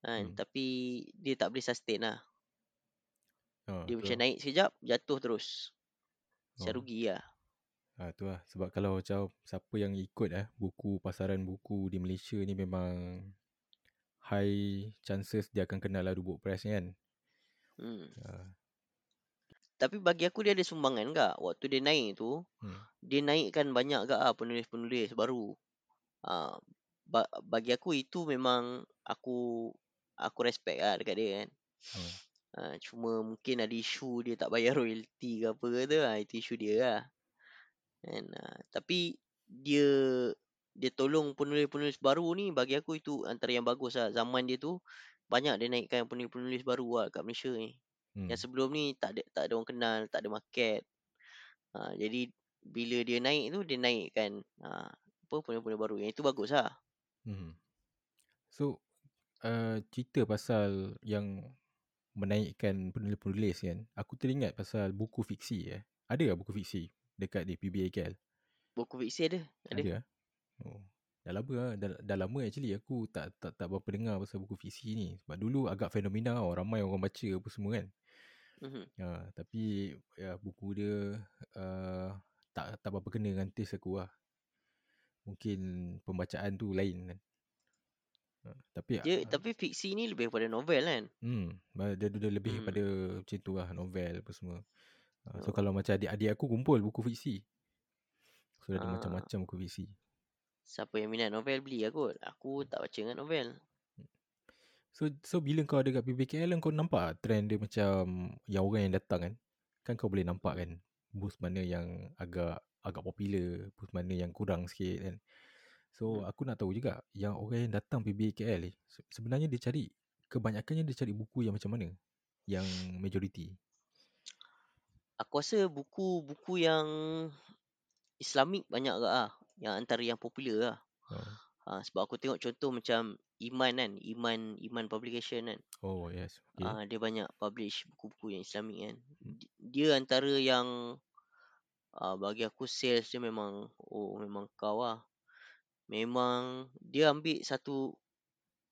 kan Hmm. tapi dia tak boleh sustain lah Ha, dia tu macam naik sekejap jatuh terus macam Oh. rugi lah Ha, tu lah. Sebab kalau macam siapa yang ikut eh, buku pasaran buku di Malaysia ni memang high chances dia akan kenal lah Dubuk Press ni kan. Hmm. Ha, Tapi bagi aku dia ada sumbangan kak Waktu dia naik tu hmm. Dia naikkan banyak kak ah penulis-penulis baru ha, ba- Bagi aku itu memang Aku Aku respect lah dekat dia kan Hmm. ha, Cuma mungkin ada isu dia tak bayar royalty ke apa ke tu ha, Itu isu dia lah kan, ha, Tapi Dia Dia tolong penulis-penulis baru ni Bagi aku itu antara yang bagus lah Zaman dia tu Banyak dia naikkan penulis-penulis baru lah kat Malaysia ni Hmm. yang sebelum ni tak ada tak ada orang kenal, tak ada market. Ha, jadi bila dia naik tu dia naikkan ha, apa penulis-penulis baru. Yang itu bagus lah. Hmm. So uh, cerita pasal yang menaikkan penulis-penulis kan. Aku teringat pasal buku fiksi eh. Ada tak buku fiksi dekat di PBA KL? Buku fiksi ada. Ada. Ada ah. Oh. Dah lama lah. Dah, dah lama actually aku tak tak tak berapa dengar pasal buku fiksi ni. Sebab dulu agak fenomena tau. Ramai orang baca apa semua kan. Mhm. Ya, tapi ya buku dia uh, tak tak berapa kena dengan taste aku lah. Mungkin pembacaan tu lain kan. Uh, tapi Dia uh, tapi fiksi ni lebih kepada novel kan. hmm, dia, dia lebih Hmm. kepada macam tu lah novel apa semua. Uh, so Oh. kalau macam adik-adik aku kumpul buku fiksi. So ada Ah. macam-macam buku fiksi. Siapa yang minat novel beli lah kot. Aku tak baca dengan novel. So so bila kau ada kat PBKL kau nampak trend dia macam yang orang yang datang kan. Kan kau boleh nampak kan booth mana yang agak agak popular, booth mana yang kurang sikit kan. So Hmm. aku nak tahu juga yang orang yang datang PBKL ni sebenarnya dia cari kebanyakannya dia cari buku yang macam mana? Yang majoriti. Aku rasa buku-buku yang Islamik banyak ke ah. Yang antara yang popular lah. Oh, Ha, sebab aku tengok contoh macam Iman kan. Iman Iman Publication kan. oh yes. Okay. Ah, dia banyak publish buku-buku yang Islamik kan. Hmm. Di- Dia antara yang ah, bagi aku sales dia memang oh memang kau lah. Memang dia ambil satu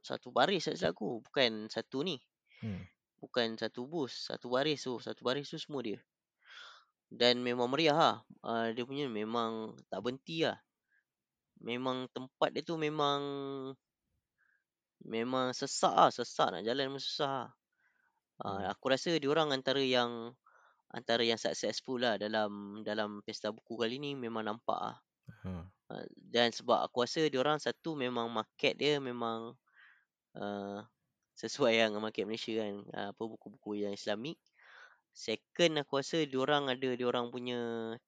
satu baris silap aku, bukan satu ni. Hmm. Bukan satu bus, satu baris tu, satu baris tu semua dia. Dan memang meriah lah. Ah, dia punya memang tak berhenti lah. Memang tempat dia tu memang memang sesak lah, sesak nak jalan memang susah lah. Ah, Hmm. aku rasa dia orang antara yang antara yang successful lah dalam dalam pesta buku kali ni memang nampak lah. Ha. Uh, dan sebab aku rasa dia orang satu memang market dia memang uh, sesuai lah dengan market Malaysia kan uh, apa buku-buku yang Islamik. Second aku rasa dia orang ada dia orang punya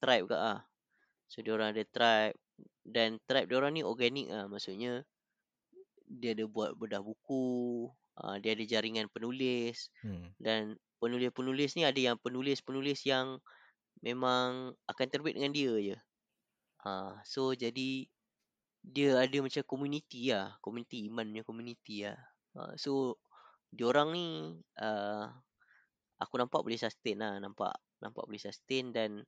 tribe kat ah. So diorang ada tribe dan tribe diorang ni organik ah maksudnya dia ada buat bedah buku, uh, dia ada jaringan penulis Hmm. dan penulis-penulis ni ada yang penulis-penulis yang memang akan terbit dengan dia je. Ha, so jadi dia ada macam community lah, community iman punya community lah. Ha, so diorang ni uh, aku nampak boleh sustain lah, nampak nampak boleh sustain dan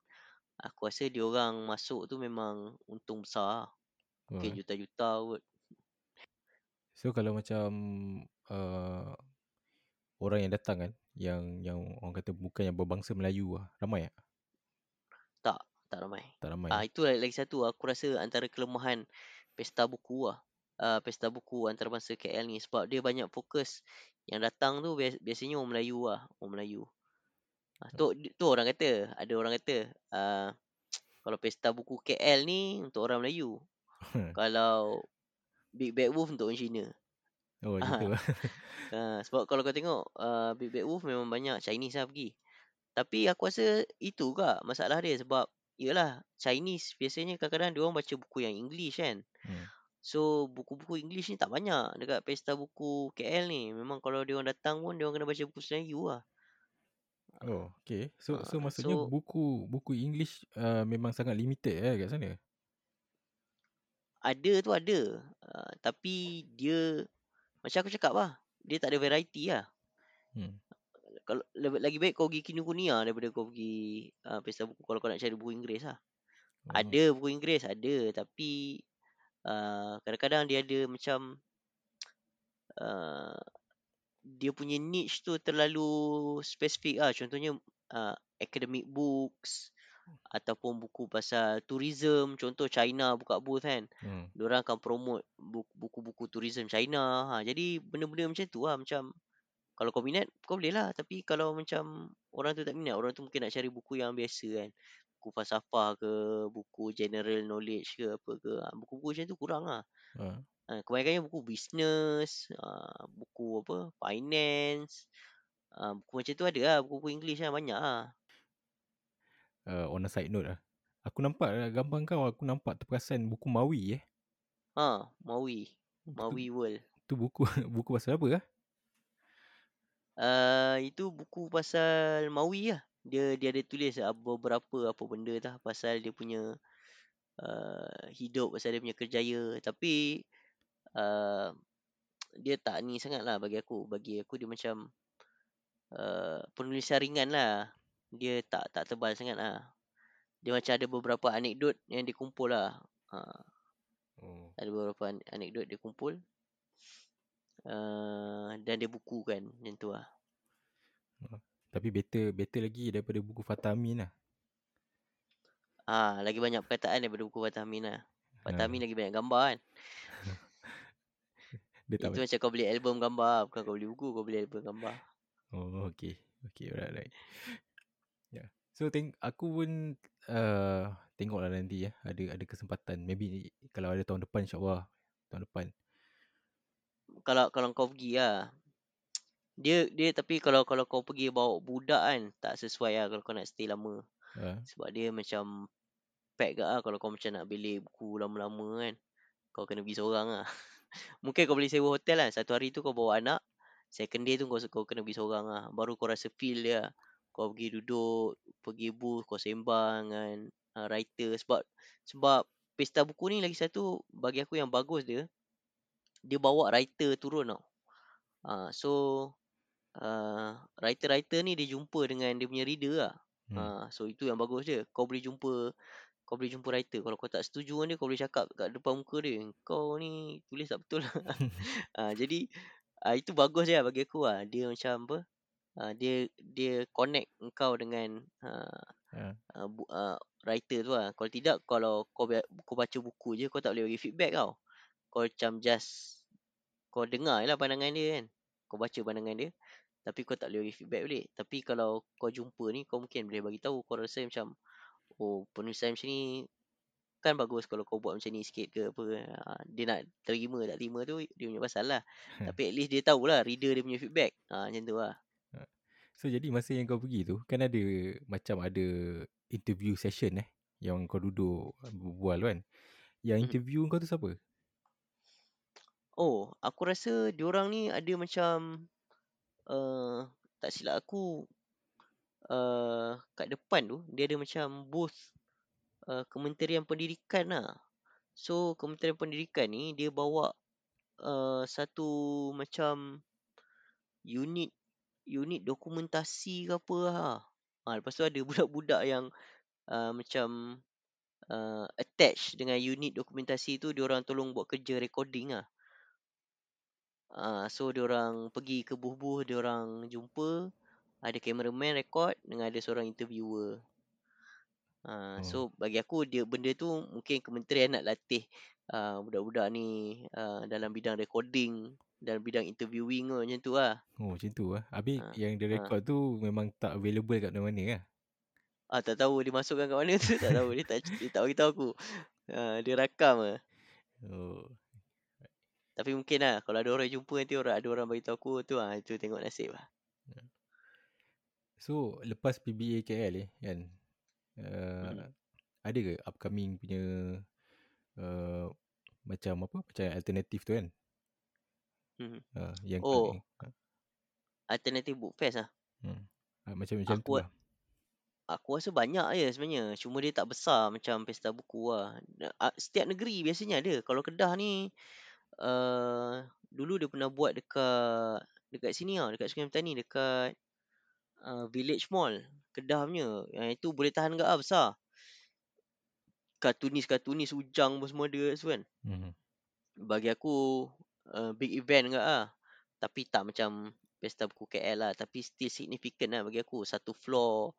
aku rasa diorang masuk tu memang untung besar. lah. Mungkin Oh, juta-juta kot. So kalau macam uh, orang yang datang kan yang yang orang kata bukan yang berbangsa Melayu lah, ramai tak? Tak, tak ramai. Tak ramai. Ah eh? itu lagi, lagi satu aku rasa antara kelemahan pesta buku lah. Uh, pesta buku antarabangsa KL ni sebab dia banyak fokus yang datang tu bias- biasanya orang Melayu lah, orang Melayu. Ah, tu tu orang kata, ada orang kata uh, kalau pesta buku KL ni untuk orang Melayu. kalau Big Bad Wolf untuk orang Cina. oh gitu. lah. Uh, sebab kalau kau tengok uh, Big Bad Wolf memang banyak Chinese lah pergi. Tapi aku rasa itu juga masalah dia sebab Yalah Chinese biasanya kadang-kadang dia orang baca buku yang English kan. hmm. So buku-buku English ni tak banyak dekat pesta buku KL ni. Memang kalau dia orang datang pun dia orang kena baca buku Melayu lah. Oh, okay. So so Ah, maksudnya so- buku buku English uh, memang sangat limited eh kat sana. Ada tu ada. Uh, tapi dia macam aku cakap lah. Dia tak ada variety lah. Hmm. Kalau lagi baik kau pergi Kinokuniya daripada kau pergi uh, pesta buku kalau kau nak cari buku Inggeris lah. Oh. Ada buku Inggeris ada tapi uh, kadang-kadang dia ada macam uh, dia punya niche tu terlalu spesifik ah contohnya uh, academic books ataupun buku pasal tourism. Contoh China buka booth kan. Hmm. diorang akan promote bu- buku-buku tourism China. Ha jadi benda-benda macam tu lah. Macam kalau kau minat kau boleh lah. Tapi kalau macam orang tu tak minat orang tu mungkin nak cari buku yang biasa kan. Buku falsafah ke buku general knowledge ke apa ke. Ha, buku-buku macam tu kurang lah. Ah. Ha, kebanyakannya buku bisnes, uh, buku apa, finance. Uh, buku macam tu ada lah, buku-buku English lah banyak lah. Uh, on a side note lah. Aku nampak lah gambar kau aku nampak terperasan buku Mawi eh. Ha, Maui. Maui World. Tu buku buku pasal apa ah? Uh, itu buku pasal Maui lah. Dia dia ada tulis uh, beberapa apa benda dah pasal dia punya uh, hidup, pasal dia punya kerjaya. Tapi uh, dia tak ni sangat lah bagi aku. Bagi aku dia macam uh, penulisan ringan lah. Dia tak tak tebal sangat lah. Dia macam ada beberapa anekdot yang dikumpul lah. Uh, Oh. ada beberapa an- anekdot dia kumpul. Uh, dan dia buku kan macam tu lah. Tapi better better lagi daripada buku Fatamin lah. Ah, lagi banyak perkataan daripada buku Vitamin lah. Ha. Vitamin lagi banyak gambar kan. Dia tak Itu macam kau beli album gambar, bukan kau beli buku, kau beli album gambar. Oh, okay. Okay, right, right. Yeah. So, teng aku pun uh, tengoklah nanti ya. Ada ada kesempatan. Maybe kalau ada tahun depan insyaAllah. Tahun depan. Kalau kalau kau pergi lah. Dia dia tapi kalau kalau kau pergi bawa budak kan, tak sesuai lah kalau kau nak stay lama. Uh, Sebab dia macam pack gak lah kalau kau macam nak beli buku lama-lama kan. Kau kena pergi seorang lah. Mungkin kau boleh sewa hotel lah. Satu hari tu kau bawa anak. Second day tu kau, kau kena pergi seorang lah. Baru kau rasa feel dia. Kau pergi duduk, pergi booth, kau sembang dengan uh, writer. Sebab sebab pesta buku ni lagi satu bagi aku yang bagus dia. Dia bawa writer turun tau. Uh, so uh, writer-writer ni dia jumpa dengan dia punya reader lah. hmm. Ha, so itu yang bagus dia. Kau boleh jumpa kau boleh jumpa writer. Kalau kau tak setuju dengan dia, kau boleh cakap kat depan muka dia. Kau ni tulis tak betul. ha, jadi ha, itu bagus dia bagi aku lah. Dia macam apa? Ha, dia dia connect kau dengan ha, Ha. uh, bu, uh, writer tu lah. Kalau tidak, kalau kau, kau baca buku je, kau tak boleh bagi feedback tau. Kau macam just, kau dengar je lah pandangan dia kan. Kau baca pandangan dia. Tapi kau tak boleh bagi feedback balik. Tapi kalau kau jumpa ni, kau mungkin boleh bagi tahu. Kau rasa macam, oh penulisan macam ni kan bagus kalau kau buat macam ni sikit ke apa. Ha, dia nak terima tak terima tu dia punya pasal lah. Tapi at least dia tahulah reader dia punya feedback. Ha, macam tu lah. So, jadi masa yang kau pergi tu, kan ada macam ada interview session eh. Yang kau duduk berbual kan. Yang Mhm. interview kau tu siapa? Oh, aku rasa diorang ni ada macam uh, tak silap aku uh, kat depan tu dia ada macam booth uh, Kementerian Pendidikan lah. So Kementerian Pendidikan ni dia bawa uh, satu macam unit unit dokumentasi ke apa lah. Ha, lepas tu ada budak-budak yang uh, macam uh, attach dengan unit dokumentasi tu dia orang tolong buat kerja recording lah. Uh, so dia orang pergi ke buh-buh dia orang jumpa ada cameraman record dengan ada seorang interviewer. Uh, Oh. so bagi aku dia benda tu mungkin kementerian nak latih uh, budak-budak ni uh, dalam bidang recording dalam bidang interviewing tu macam tu lah. Oh macam tu lah. Habis Ha, yang dia ha. record tu memang tak available kat mana-mana lah. Ah tak tahu dia masukkan kat mana tu tak tahu dia tak dia tak bagi tahu aku. Ha, dia rakam ah. Oh. Tapi mungkin lah kalau ada orang jumpa nanti orang ada orang bagi tahu aku tu ah itu tengok nasib lah. So lepas PBA KL eh kan. Uh, Mhm. Ada ke upcoming punya uh, macam apa macam alternatif tu kan? Mhm. Uh, yang Oh. kau, uh, Alternative book fest lah. hmm. uh, macam macam tu Aku lah. aku rasa banyak je sebenarnya. Cuma dia tak besar macam pesta buku lah. Ah, Setiap negeri biasanya ada. Kalau Kedah ni uh, dulu dia pernah buat dekat dekat sini lah, dekat Sungai Petani dekat uh, Village Mall. Kedah punya. Yang itu boleh tahan enggak ah besar. Kartunis-kartunis ujang pun semua ada situ kan. Hmm. Bagi aku uh, big event enggak ah. Tapi tak macam pesta buku KL lah. Tapi still significant lah bagi aku. Satu floor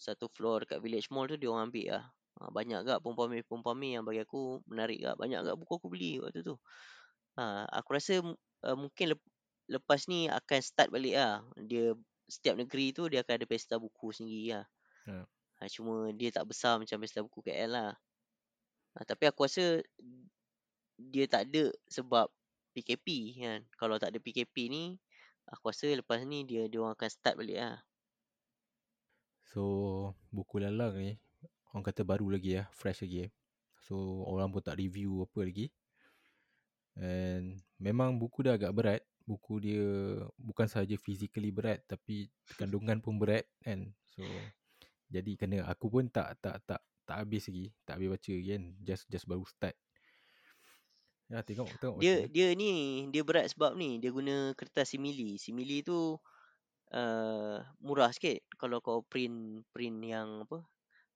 satu floor dekat Village Mall tu dia orang ambil lah. Ha, banyak gak perempuan-perempuan yang bagi aku menarik gak. Banyak gak buku aku beli waktu tu. Ha, aku rasa uh, mungkin lep, lepas ni akan start balik lah. Dia setiap negeri tu dia akan ada pesta buku sendiri lah. Ha. Ha, cuma dia tak besar macam pesta buku KL lah. Ha, tapi aku rasa dia tak ada sebab PKP kan. Kalau tak ada PKP ni aku rasa lepas ni dia dia orang akan start balik lah. So buku lalang ni orang kata baru lagi ya, fresh lagi eh. So orang pun tak review apa lagi. And memang buku dia agak berat. Buku dia bukan sahaja physically berat tapi kandungan pun berat kan. So jadi kena aku pun tak tak tak tak habis lagi, tak habis baca lagi kan. Just just baru start. Ya tengok tengok Dia macam dia ni dia berat sebab ni dia guna kertas simili. Simili tu uh, murah sikit kalau kau print print yang apa?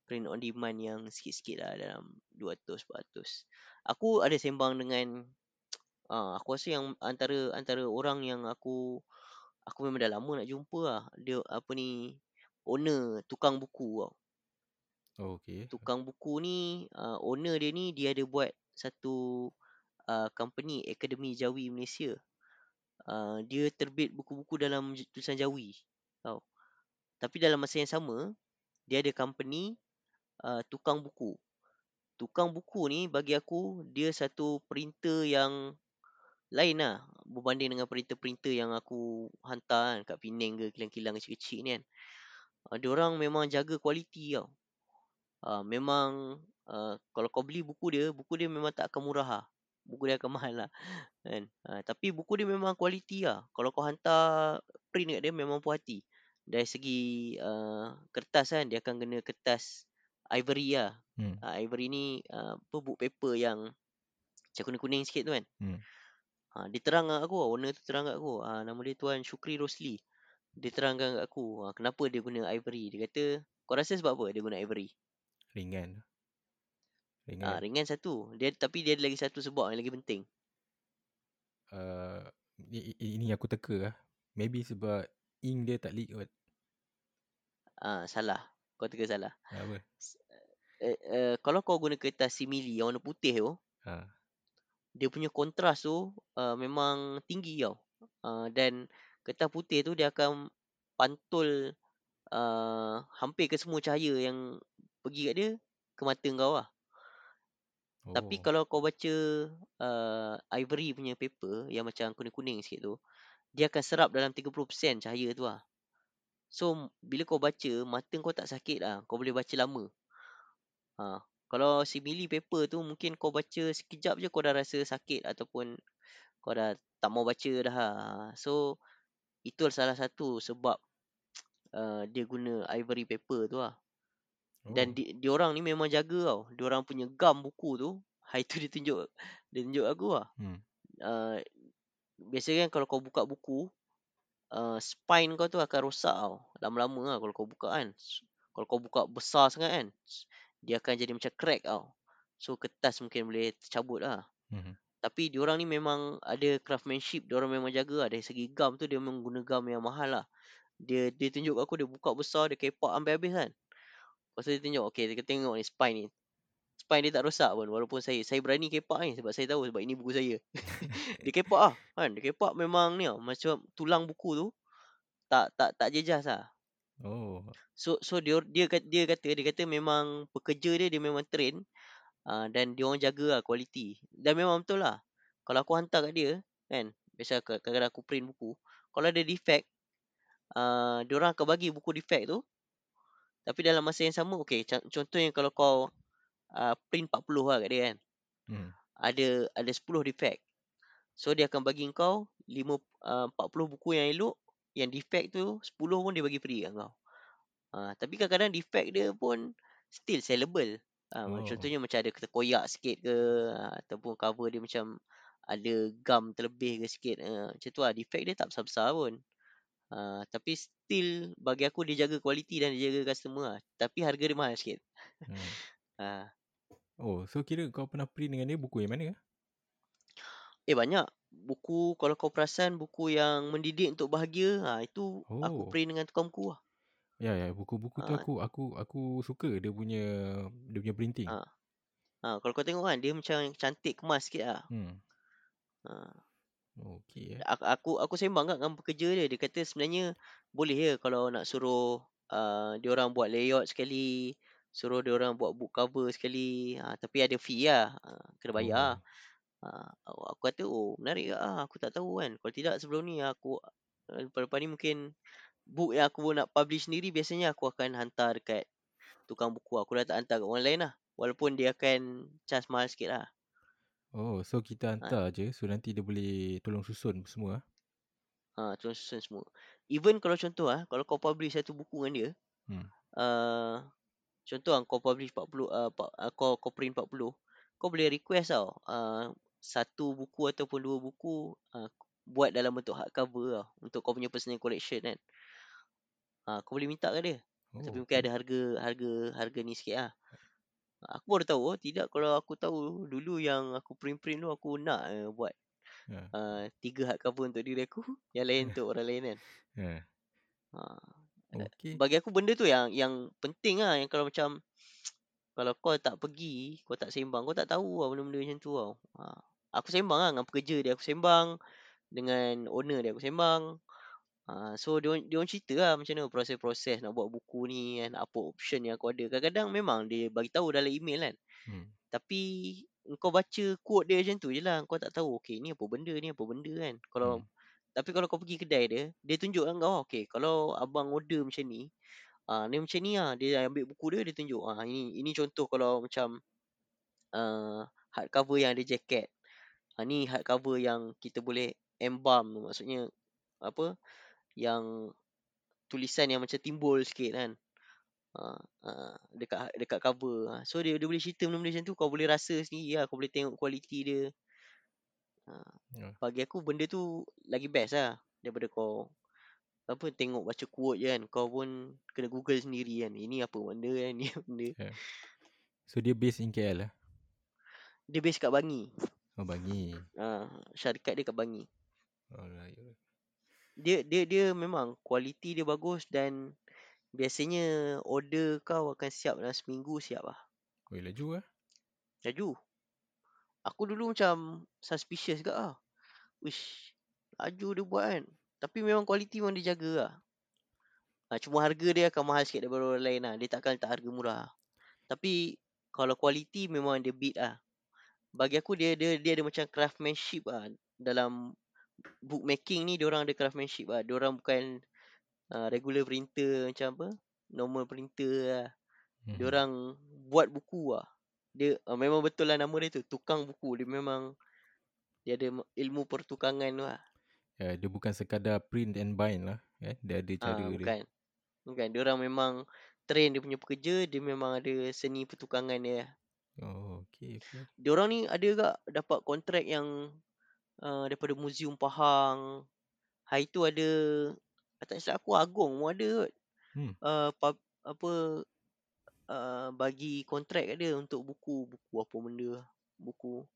Print on demand yang sikit-sikit lah dalam 200 400. Aku ada sembang dengan uh, aku rasa yang antara antara orang yang aku aku memang dah lama nak jumpa lah. Dia apa ni owner tukang buku tau. Oh, okay. Tukang buku ni uh, owner dia ni dia ada buat satu uh, company Akademi Jawi Malaysia. Uh, dia terbit buku-buku dalam tulisan Jawi. Tau. Tapi dalam masa yang sama dia ada company uh, tukang buku. Tukang buku ni bagi aku dia satu printer yang lain lah berbanding dengan printer-printer yang aku hantar kan kat Penang ke kilang-kilang kecil-kecil ni kan. Uh, dia orang memang jaga kualiti tau. Uh, memang uh, kalau kau beli buku dia, buku dia memang tak akan murah lah. Buku dia akan mahal lah. Kan? Uh, tapi buku dia memang kualiti lah. Kalau kau hantar print kat dia memang puas hati. Dari segi uh, kertas kan, dia akan kena kertas ivory lah. Hmm. Uh, ivory ni uh, apa book paper yang macam kuning-kuning sikit tu kan. Hmm. Ha, dia terang kat aku, owner tu terang kat aku. Ha, nama dia Tuan Syukri Rosli. Dia terangkan kat aku, ha, kenapa dia guna ivory. Dia kata, kau rasa sebab apa dia guna ivory? Ringan. Ringan. Ha, ringan satu. Dia Tapi dia ada lagi satu sebab yang lagi penting. uh, ini, aku teka lah. Maybe sebab ink dia tak leak kot. Ha, salah. Kau teka salah. Apa? Eh, eh, kalau kau guna kertas simili yang warna putih tu, Ha. Dia punya kontras tu uh, memang tinggi tau. Uh, dan kertas putih tu dia akan pantul uh, hampir ke semua cahaya yang pergi kat dia ke mata kau lah. Oh. Tapi kalau kau baca uh, ivory punya paper yang macam kuning-kuning sikit tu, dia akan serap dalam 30% cahaya tu lah. So, bila kau baca, mata kau tak sakit lah. Kau boleh baca lama. Ha, kalau simili paper tu mungkin kau baca sekejap je kau dah rasa sakit ataupun kau dah tak mau baca dah. So itu salah satu sebab uh, dia guna ivory paper tu lah. Dan Oh. di, di orang ni memang jaga tau. Dia orang punya gam buku tu, ha itu dia tunjuk dia tunjuk aku lah. Hmm. Uh, biasanya kan kalau kau buka buku, uh, spine kau tu akan rosak tau. Lama-lama lah kalau kau buka kan. Kalau kau buka besar sangat kan, dia akan jadi macam crack tau. So kertas mungkin boleh tercabut lah. Hmm. Tapi diorang ni memang ada craftsmanship, diorang memang jaga lah. Dari segi gam tu dia memang guna gam yang mahal lah. Dia dia tunjuk aku dia buka besar, dia kepak sampai habis kan. Lepas tu dia tunjuk, okay kita tengok ni spine ni. Spine dia tak rosak pun walaupun saya saya berani kepak ni sebab saya tahu sebab ini buku saya. dia kepak ah kan. Dia kepak memang ni lah, macam tulang buku tu tak tak tak jejas lah. Oh. So so dia dia kata dia kata dia kata memang pekerja dia dia memang train uh, dan dia orang jaga lah kualiti. Dan memang betul lah. Kalau aku hantar kat dia kan, biasa kadang-kadang aku print buku, kalau ada defect uh, dia orang akan bagi buku defect tu tapi dalam masa yang sama okey contohnya kalau kau uh, print 40 lah kat dia kan. Hmm. Ada ada 10 defect. So dia akan bagi kau 5 uh, 40 buku yang elok, yang defect tu 10 pun dia bagi free kat kau. Uh, tapi kadang-kadang defect dia pun still sellable. Uh, Oh. Contohnya macam ada terkoyak sikit ke uh, ataupun cover dia macam ada gam terlebih ke sikit. Uh, macam tu lah. Defect dia tak besar-besar pun. Uh, tapi still bagi aku dia jaga kualiti dan dia jaga customer lah. Tapi harga dia mahal sikit. Hmm. Uh, Oh, so kira kau pernah print dengan dia buku yang mana? Eh banyak. Buku kalau kau perasan buku yang mendidik untuk bahagia. Ha, itu aku Oh. print dengan tukang buku lah. Ya ya, buku-buku tu Ah. aku aku aku suka dia punya dia punya printing. Ah. Ha, kalau kau tengok kan dia macam cantik kemas sikit lah. Hmm. Ha. Okey eh. Aku, aku aku sembang kat dengan pekerja dia. Dia kata sebenarnya boleh je kalau nak suruh uh, dia orang buat layout sekali, suruh dia orang buat book cover sekali. Ha, tapi ada fee lah. Ha, kena bayar. Oh. Ha, aku kata oh menarik ke ah aku tak tahu kan. Kalau tidak sebelum ni aku eh, lepas-lepas ni mungkin book yang aku nak publish sendiri biasanya aku akan hantar dekat tukang buku. Aku dah tak hantar kat orang lain lah. Walaupun dia akan charge mahal sikit lah. Oh, so kita hantar je. So nanti dia boleh tolong susun semua. ah? Ha, terus susun semua. Even kalau contoh ah, kalau kau publish satu buku dengan dia, Hmm. uh, contoh ah kau publish 40 uh, pa- uh, kau kau print 40, kau boleh request tau. Uh, satu buku ataupun dua buku uh, buat dalam bentuk hardcover lah untuk kau punya personal collection kan. Ha, kau boleh minta kat dia. Oh, Tapi mungkin ada harga harga harga ni sikit lah. Aku baru tahu oh, tidak kalau aku tahu dulu yang aku print-print tu aku nak uh, buat Ya. uh, tiga hardcover untuk diri aku, yang lain untuk orang lain kan. Ya. Ha, Okey. bagi aku benda tu yang yang penting lah yang kalau macam kalau kau tak pergi, kau tak sembang, kau tak tahu lah benda-benda macam tu tau. Ha, aku sembang lah dengan pekerja dia, aku sembang dengan owner dia, aku sembang. Ha, so dia dia orang cerita lah macam mana proses-proses nak buat buku ni kan, apa option yang aku ada. Kadang-kadang memang dia bagi tahu dalam email kan. Hmm. Tapi kau baca quote dia macam tu je lah. Kau tak tahu, okay ni apa benda, ni apa benda kan. Kalau Hmm. tapi kalau kau pergi kedai dia, dia tunjuk kan kau, okay kalau abang order macam ni, ah ni macam ni lah. Dia ambil buku dia, dia tunjuk. Ah ini ini contoh kalau macam uh, hardcover yang ada jacket. Ah ni hardcover yang kita boleh embalm tu. Maksudnya apa? Yang tulisan yang macam timbul sikit kan. Uh, uh, dekat dekat cover. Ah, So dia dia boleh cerita benda-benda macam tu kau boleh rasa sendiri lah, kau boleh tengok kualiti dia. Uh, Ya. bagi aku benda tu lagi best lah daripada kau apa tengok baca quote je kan kau pun kena google sendiri kan ini apa benda kan ni benda So dia based in KL lah. dia base kat Bangi Oh, bagi. uh, syarikat dia kat Bangi Alright. alright. dia dia dia memang kualiti dia bagus dan biasanya order kau akan siap dalam seminggu siap lah Oi, laju ah. laju aku dulu macam suspicious juga ah wish laju dia buat kan tapi memang kualiti memang dia jaga lah ha, cuma harga dia akan mahal sikit daripada orang lain lah dia takkan letak harga murah tapi kalau kualiti memang dia beat lah bagi aku dia dia dia ada macam craftsmanship lah dalam bookmaking ni dia orang ada craftsmanship lah dia orang bukan uh, regular printer macam apa normal printer lah Dia Mhm. orang buat buku ah. Dia uh, memang betul lah nama dia tu, tukang buku. Dia memang dia ada ilmu pertukangan tu lah. Ya, dia bukan sekadar print and bind lah. Eh? Dia ada cara Ah, dia. bukan. Bukan. Dia orang memang train dia punya pekerja, dia memang ada seni pertukangan dia. Oh, okay. Dia orang ni ada tak dapat kontrak yang uh, daripada Muzium Pahang. Hari tu ada tak silap aku Agong pun ada kot. Hmm. Uh, pub, apa uh, bagi kontrak kat dia untuk buku buku apa benda buku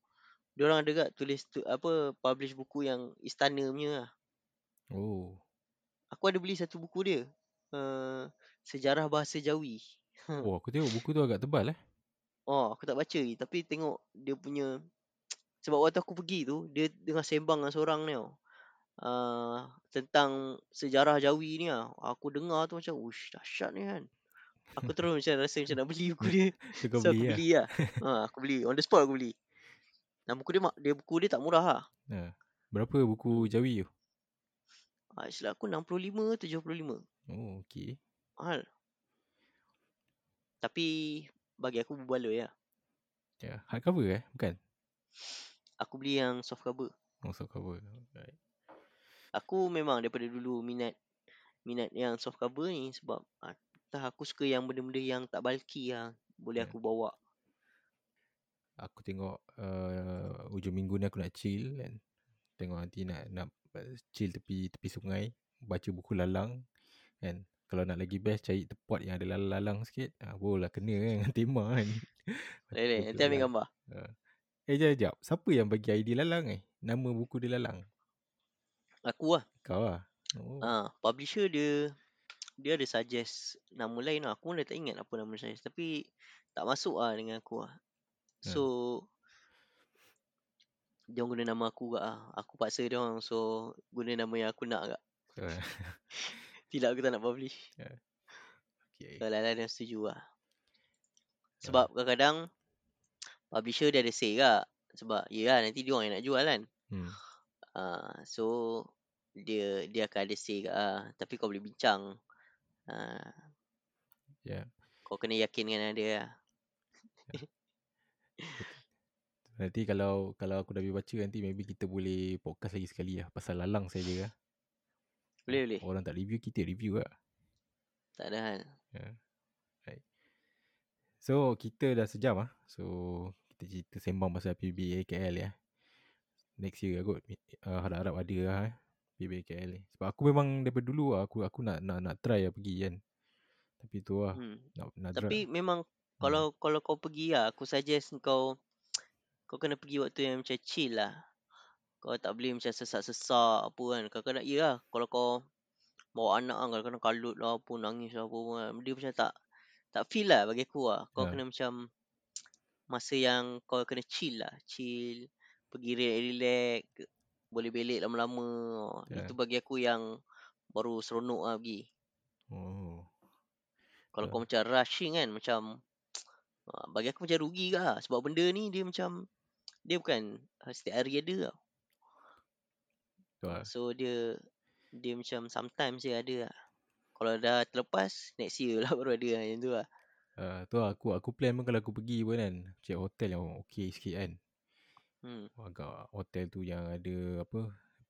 dia orang ada kat tulis tu, apa publish buku yang istana punya lah. Oh, aku ada beli satu buku dia uh, sejarah bahasa Jawi oh aku tengok buku tu agak tebal eh. Oh aku tak baca lagi tapi tengok dia punya sebab waktu aku pergi tu dia tengah sembang dengan seorang ni tau. Uh, tentang sejarah Jawi ni lah. Aku dengar tu macam, ush dahsyat ni kan. Aku terus macam rasa macam nak beli buku dia. So beli aku lah. beli lah. ha, aku beli. On the spot aku beli. Dan buku dia, dia buku dia tak murah lah. Ha. Berapa buku Jawi tu? Ha, silap aku 65 75. Oh, okay. Mahal. Tapi bagi aku berbaloi lah. Ya, hardcover eh? Bukan? Aku beli yang soft cover. Oh, soft cover. Right. Aku memang daripada dulu minat minat yang soft cover ni sebab ah, entah aku suka yang benda-benda yang tak bulky lah. Boleh Ya. aku bawa. Aku tengok uh, ujung minggu ni aku nak chill kan. Tengok nanti nak nak chill tepi tepi sungai, baca buku lalang kan. Kalau nak lagi best cari tempat yang ada lalang-lalang sikit. Ah, boleh lah kena kan dengan tema kan. Buku nanti ambil lalang. gambar. Eh, jap, jap. Siapa yang bagi idea lalang eh? Nama buku dia lalang? Aku lah. Kau lah? Oh. Ah, publisher dia dia ada suggest nama lain lah. Aku pun dah tak ingat apa nama saya. Tapi tak masuk lah dengan aku lah. Hmm. So dia orang guna nama aku lah. Aku paksa dia orang so guna nama yang aku nak kat. Ah, Tidak aku tak nak publish. okay. So lain-lain dia setuju lah. Sebab kadang-kadang publisher dia ada say kak. Sebab ya lah nanti dia orang yang nak jual kan. Hmm. Uh, so dia dia akan ada say kat lah. Tapi kau boleh bincang. Uh, Ya. kau kena yakin dengan dia lah. Nanti kalau kalau aku dah habis baca nanti maybe kita boleh podcast lagi sekali lah pasal lalang saja lah. Boleh boleh. Orang tak review kita review lah. Tak ada hal. So kita dah sejam ah. So kita cerita sembang pasal PBA KL ya. Next year kot uh, harap-harap ada lah eh. PBA KL ni. Sebab aku memang daripada dulu lah, aku aku nak nak nak try lah pergi kan. Tapi tu lah Hmm. nak nak Tapi try. memang Hmm. kalau kalau kau pergi lah, aku suggest kau kau kena pergi waktu yang macam chill lah. Kau tak boleh macam sesak-sesak apa kan. Kadang-kadang ya lah kalau kau bawa anak kan kadang-kadang kalut lah apa nangis lah apa pun kan. Dia macam tak tak feel lah bagi aku lah. Kau Ya. kena macam masa yang kau kena chill lah. Chill. Pergi relax-relax. Boleh belik lama-lama. Ya. Itu bagi aku yang baru seronok lah pergi. Oh. Kalau Ya. kau macam rushing kan macam ah, bagi aku macam rugi ke lah. Sebab benda ni dia macam dia bukan ah, setiap hari ada tau. Tu lah. So dia dia macam sometimes dia ada lah. Kalau dah terlepas next year lah baru ada lah yang tu lah. Uh, tu lah aku aku plan pun kalau aku pergi pun kan cari hotel yang okey sikit kan. Hmm. agak hotel tu yang ada apa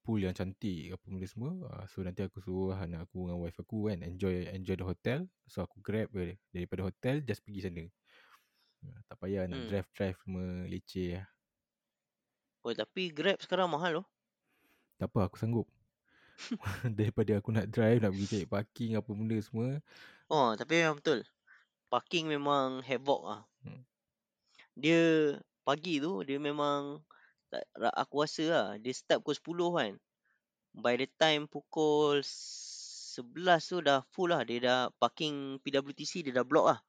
pool yang cantik apa benda semua uh, so nanti aku suruh anak aku dengan wife aku kan enjoy enjoy the hotel so aku grab je daripada hotel just pergi sana uh, tak payah nak Hmm. drive drive semua leceh lah. Oh tapi Grab sekarang mahal loh. Tak apa aku sanggup daripada aku nak drive nak pergi cari parking apa benda semua Oh tapi memang betul. Parking memang havoc lah. Hmm. Dia pagi tu dia memang tak, aku rasa lah dia start pukul 10 kan. By the time pukul 11 tu dah full lah. Dia dah parking PWTC dia dah block lah.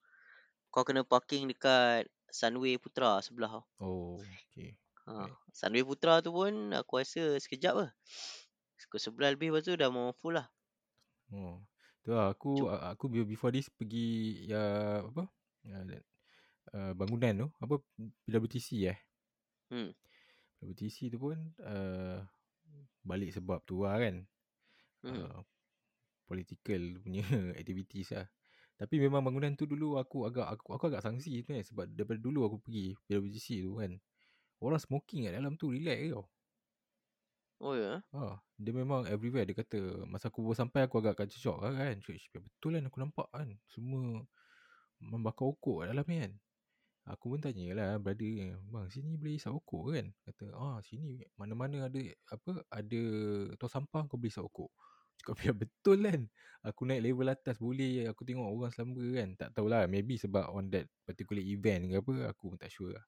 Kau kena parking dekat Sunway Putra sebelah oh okay Ha. Right. Sunway Putra tu pun aku rasa sekejap lah. Pukul 11 lebih lepas tu dah mau full lah. oh tu lah aku aku be- before this pergi ya apa uh, uh, bangunan tu apa PWTC eh Hmm. WTC tu pun uh, balik sebab tu lah kan Hmm. uh, political punya activities lah Tapi memang bangunan tu dulu aku agak aku, aku agak sangsi tu sebab daripada dulu aku pergi PWGC tu kan. Orang smoking kat dalam tu relax tau. Oh ya. Ha, dia memang everywhere dia kata masa aku baru sampai aku agak kacau shock lah kan. Cik, betul kan aku nampak kan semua membakar okok kat dalam ni kan. Aku pun tanya lah brother Bang sini boleh isap okok kan Kata ah sini mana-mana ada apa Ada tong sampah kau boleh isap okok Cakap biar betul kan Aku naik level atas boleh Aku tengok orang selamba kan Tak tahulah maybe sebab on that particular event ke apa Aku pun tak sure lah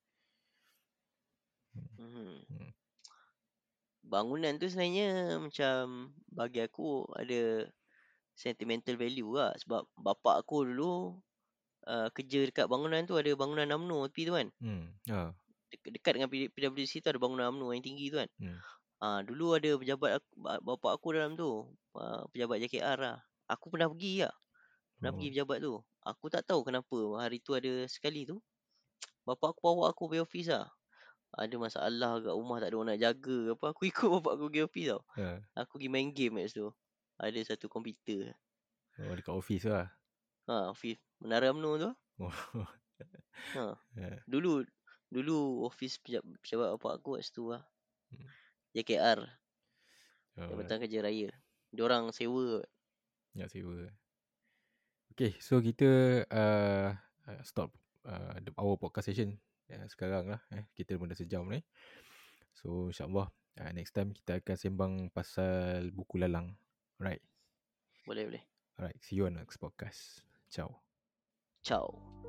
Hmm. Hmm. Bangunan tu sebenarnya macam bagi aku ada sentimental value lah sebab bapak aku dulu uh, kerja dekat bangunan tu ada bangunan UMNO tepi tu kan. Hmm. Ha. Dek- dekat dengan PWC tu ada bangunan UMNO yang tinggi tu kan. Hmm. Ah dulu ada pejabat aku, ba- bapak aku dalam tu. Uh, pejabat JKR lah. Aku pernah pergi lah. Pernah Oh. pergi pejabat tu. Aku tak tahu kenapa hari tu ada sekali tu. Bapak aku bawa aku pergi office lah. Ada masalah kat rumah tak ada orang nak jaga ke apa. Aku ikut bapak aku pergi office tau. Ha. Aku pergi main game kat situ. Ada satu komputer. Oh dekat office lah. Ha, office. Menara UMNO tu. Oh. Ha. Ha. Dulu dulu office pejabat, pejabat bapak aku kat situ lah. Hmm. JKR. Oh, Jabatan Kerja Raya. Diorang sewa. nak sewa. Okay, so kita uh, uh, stop uh, the- our podcast session uh, sekarang lah. Eh. Kita pun dah sejam ni. So insyaAllah uh, next time kita akan sembang pasal buku lalang. Alright. Boleh boleh. Alright, see you on next podcast. Ciao. Ciao.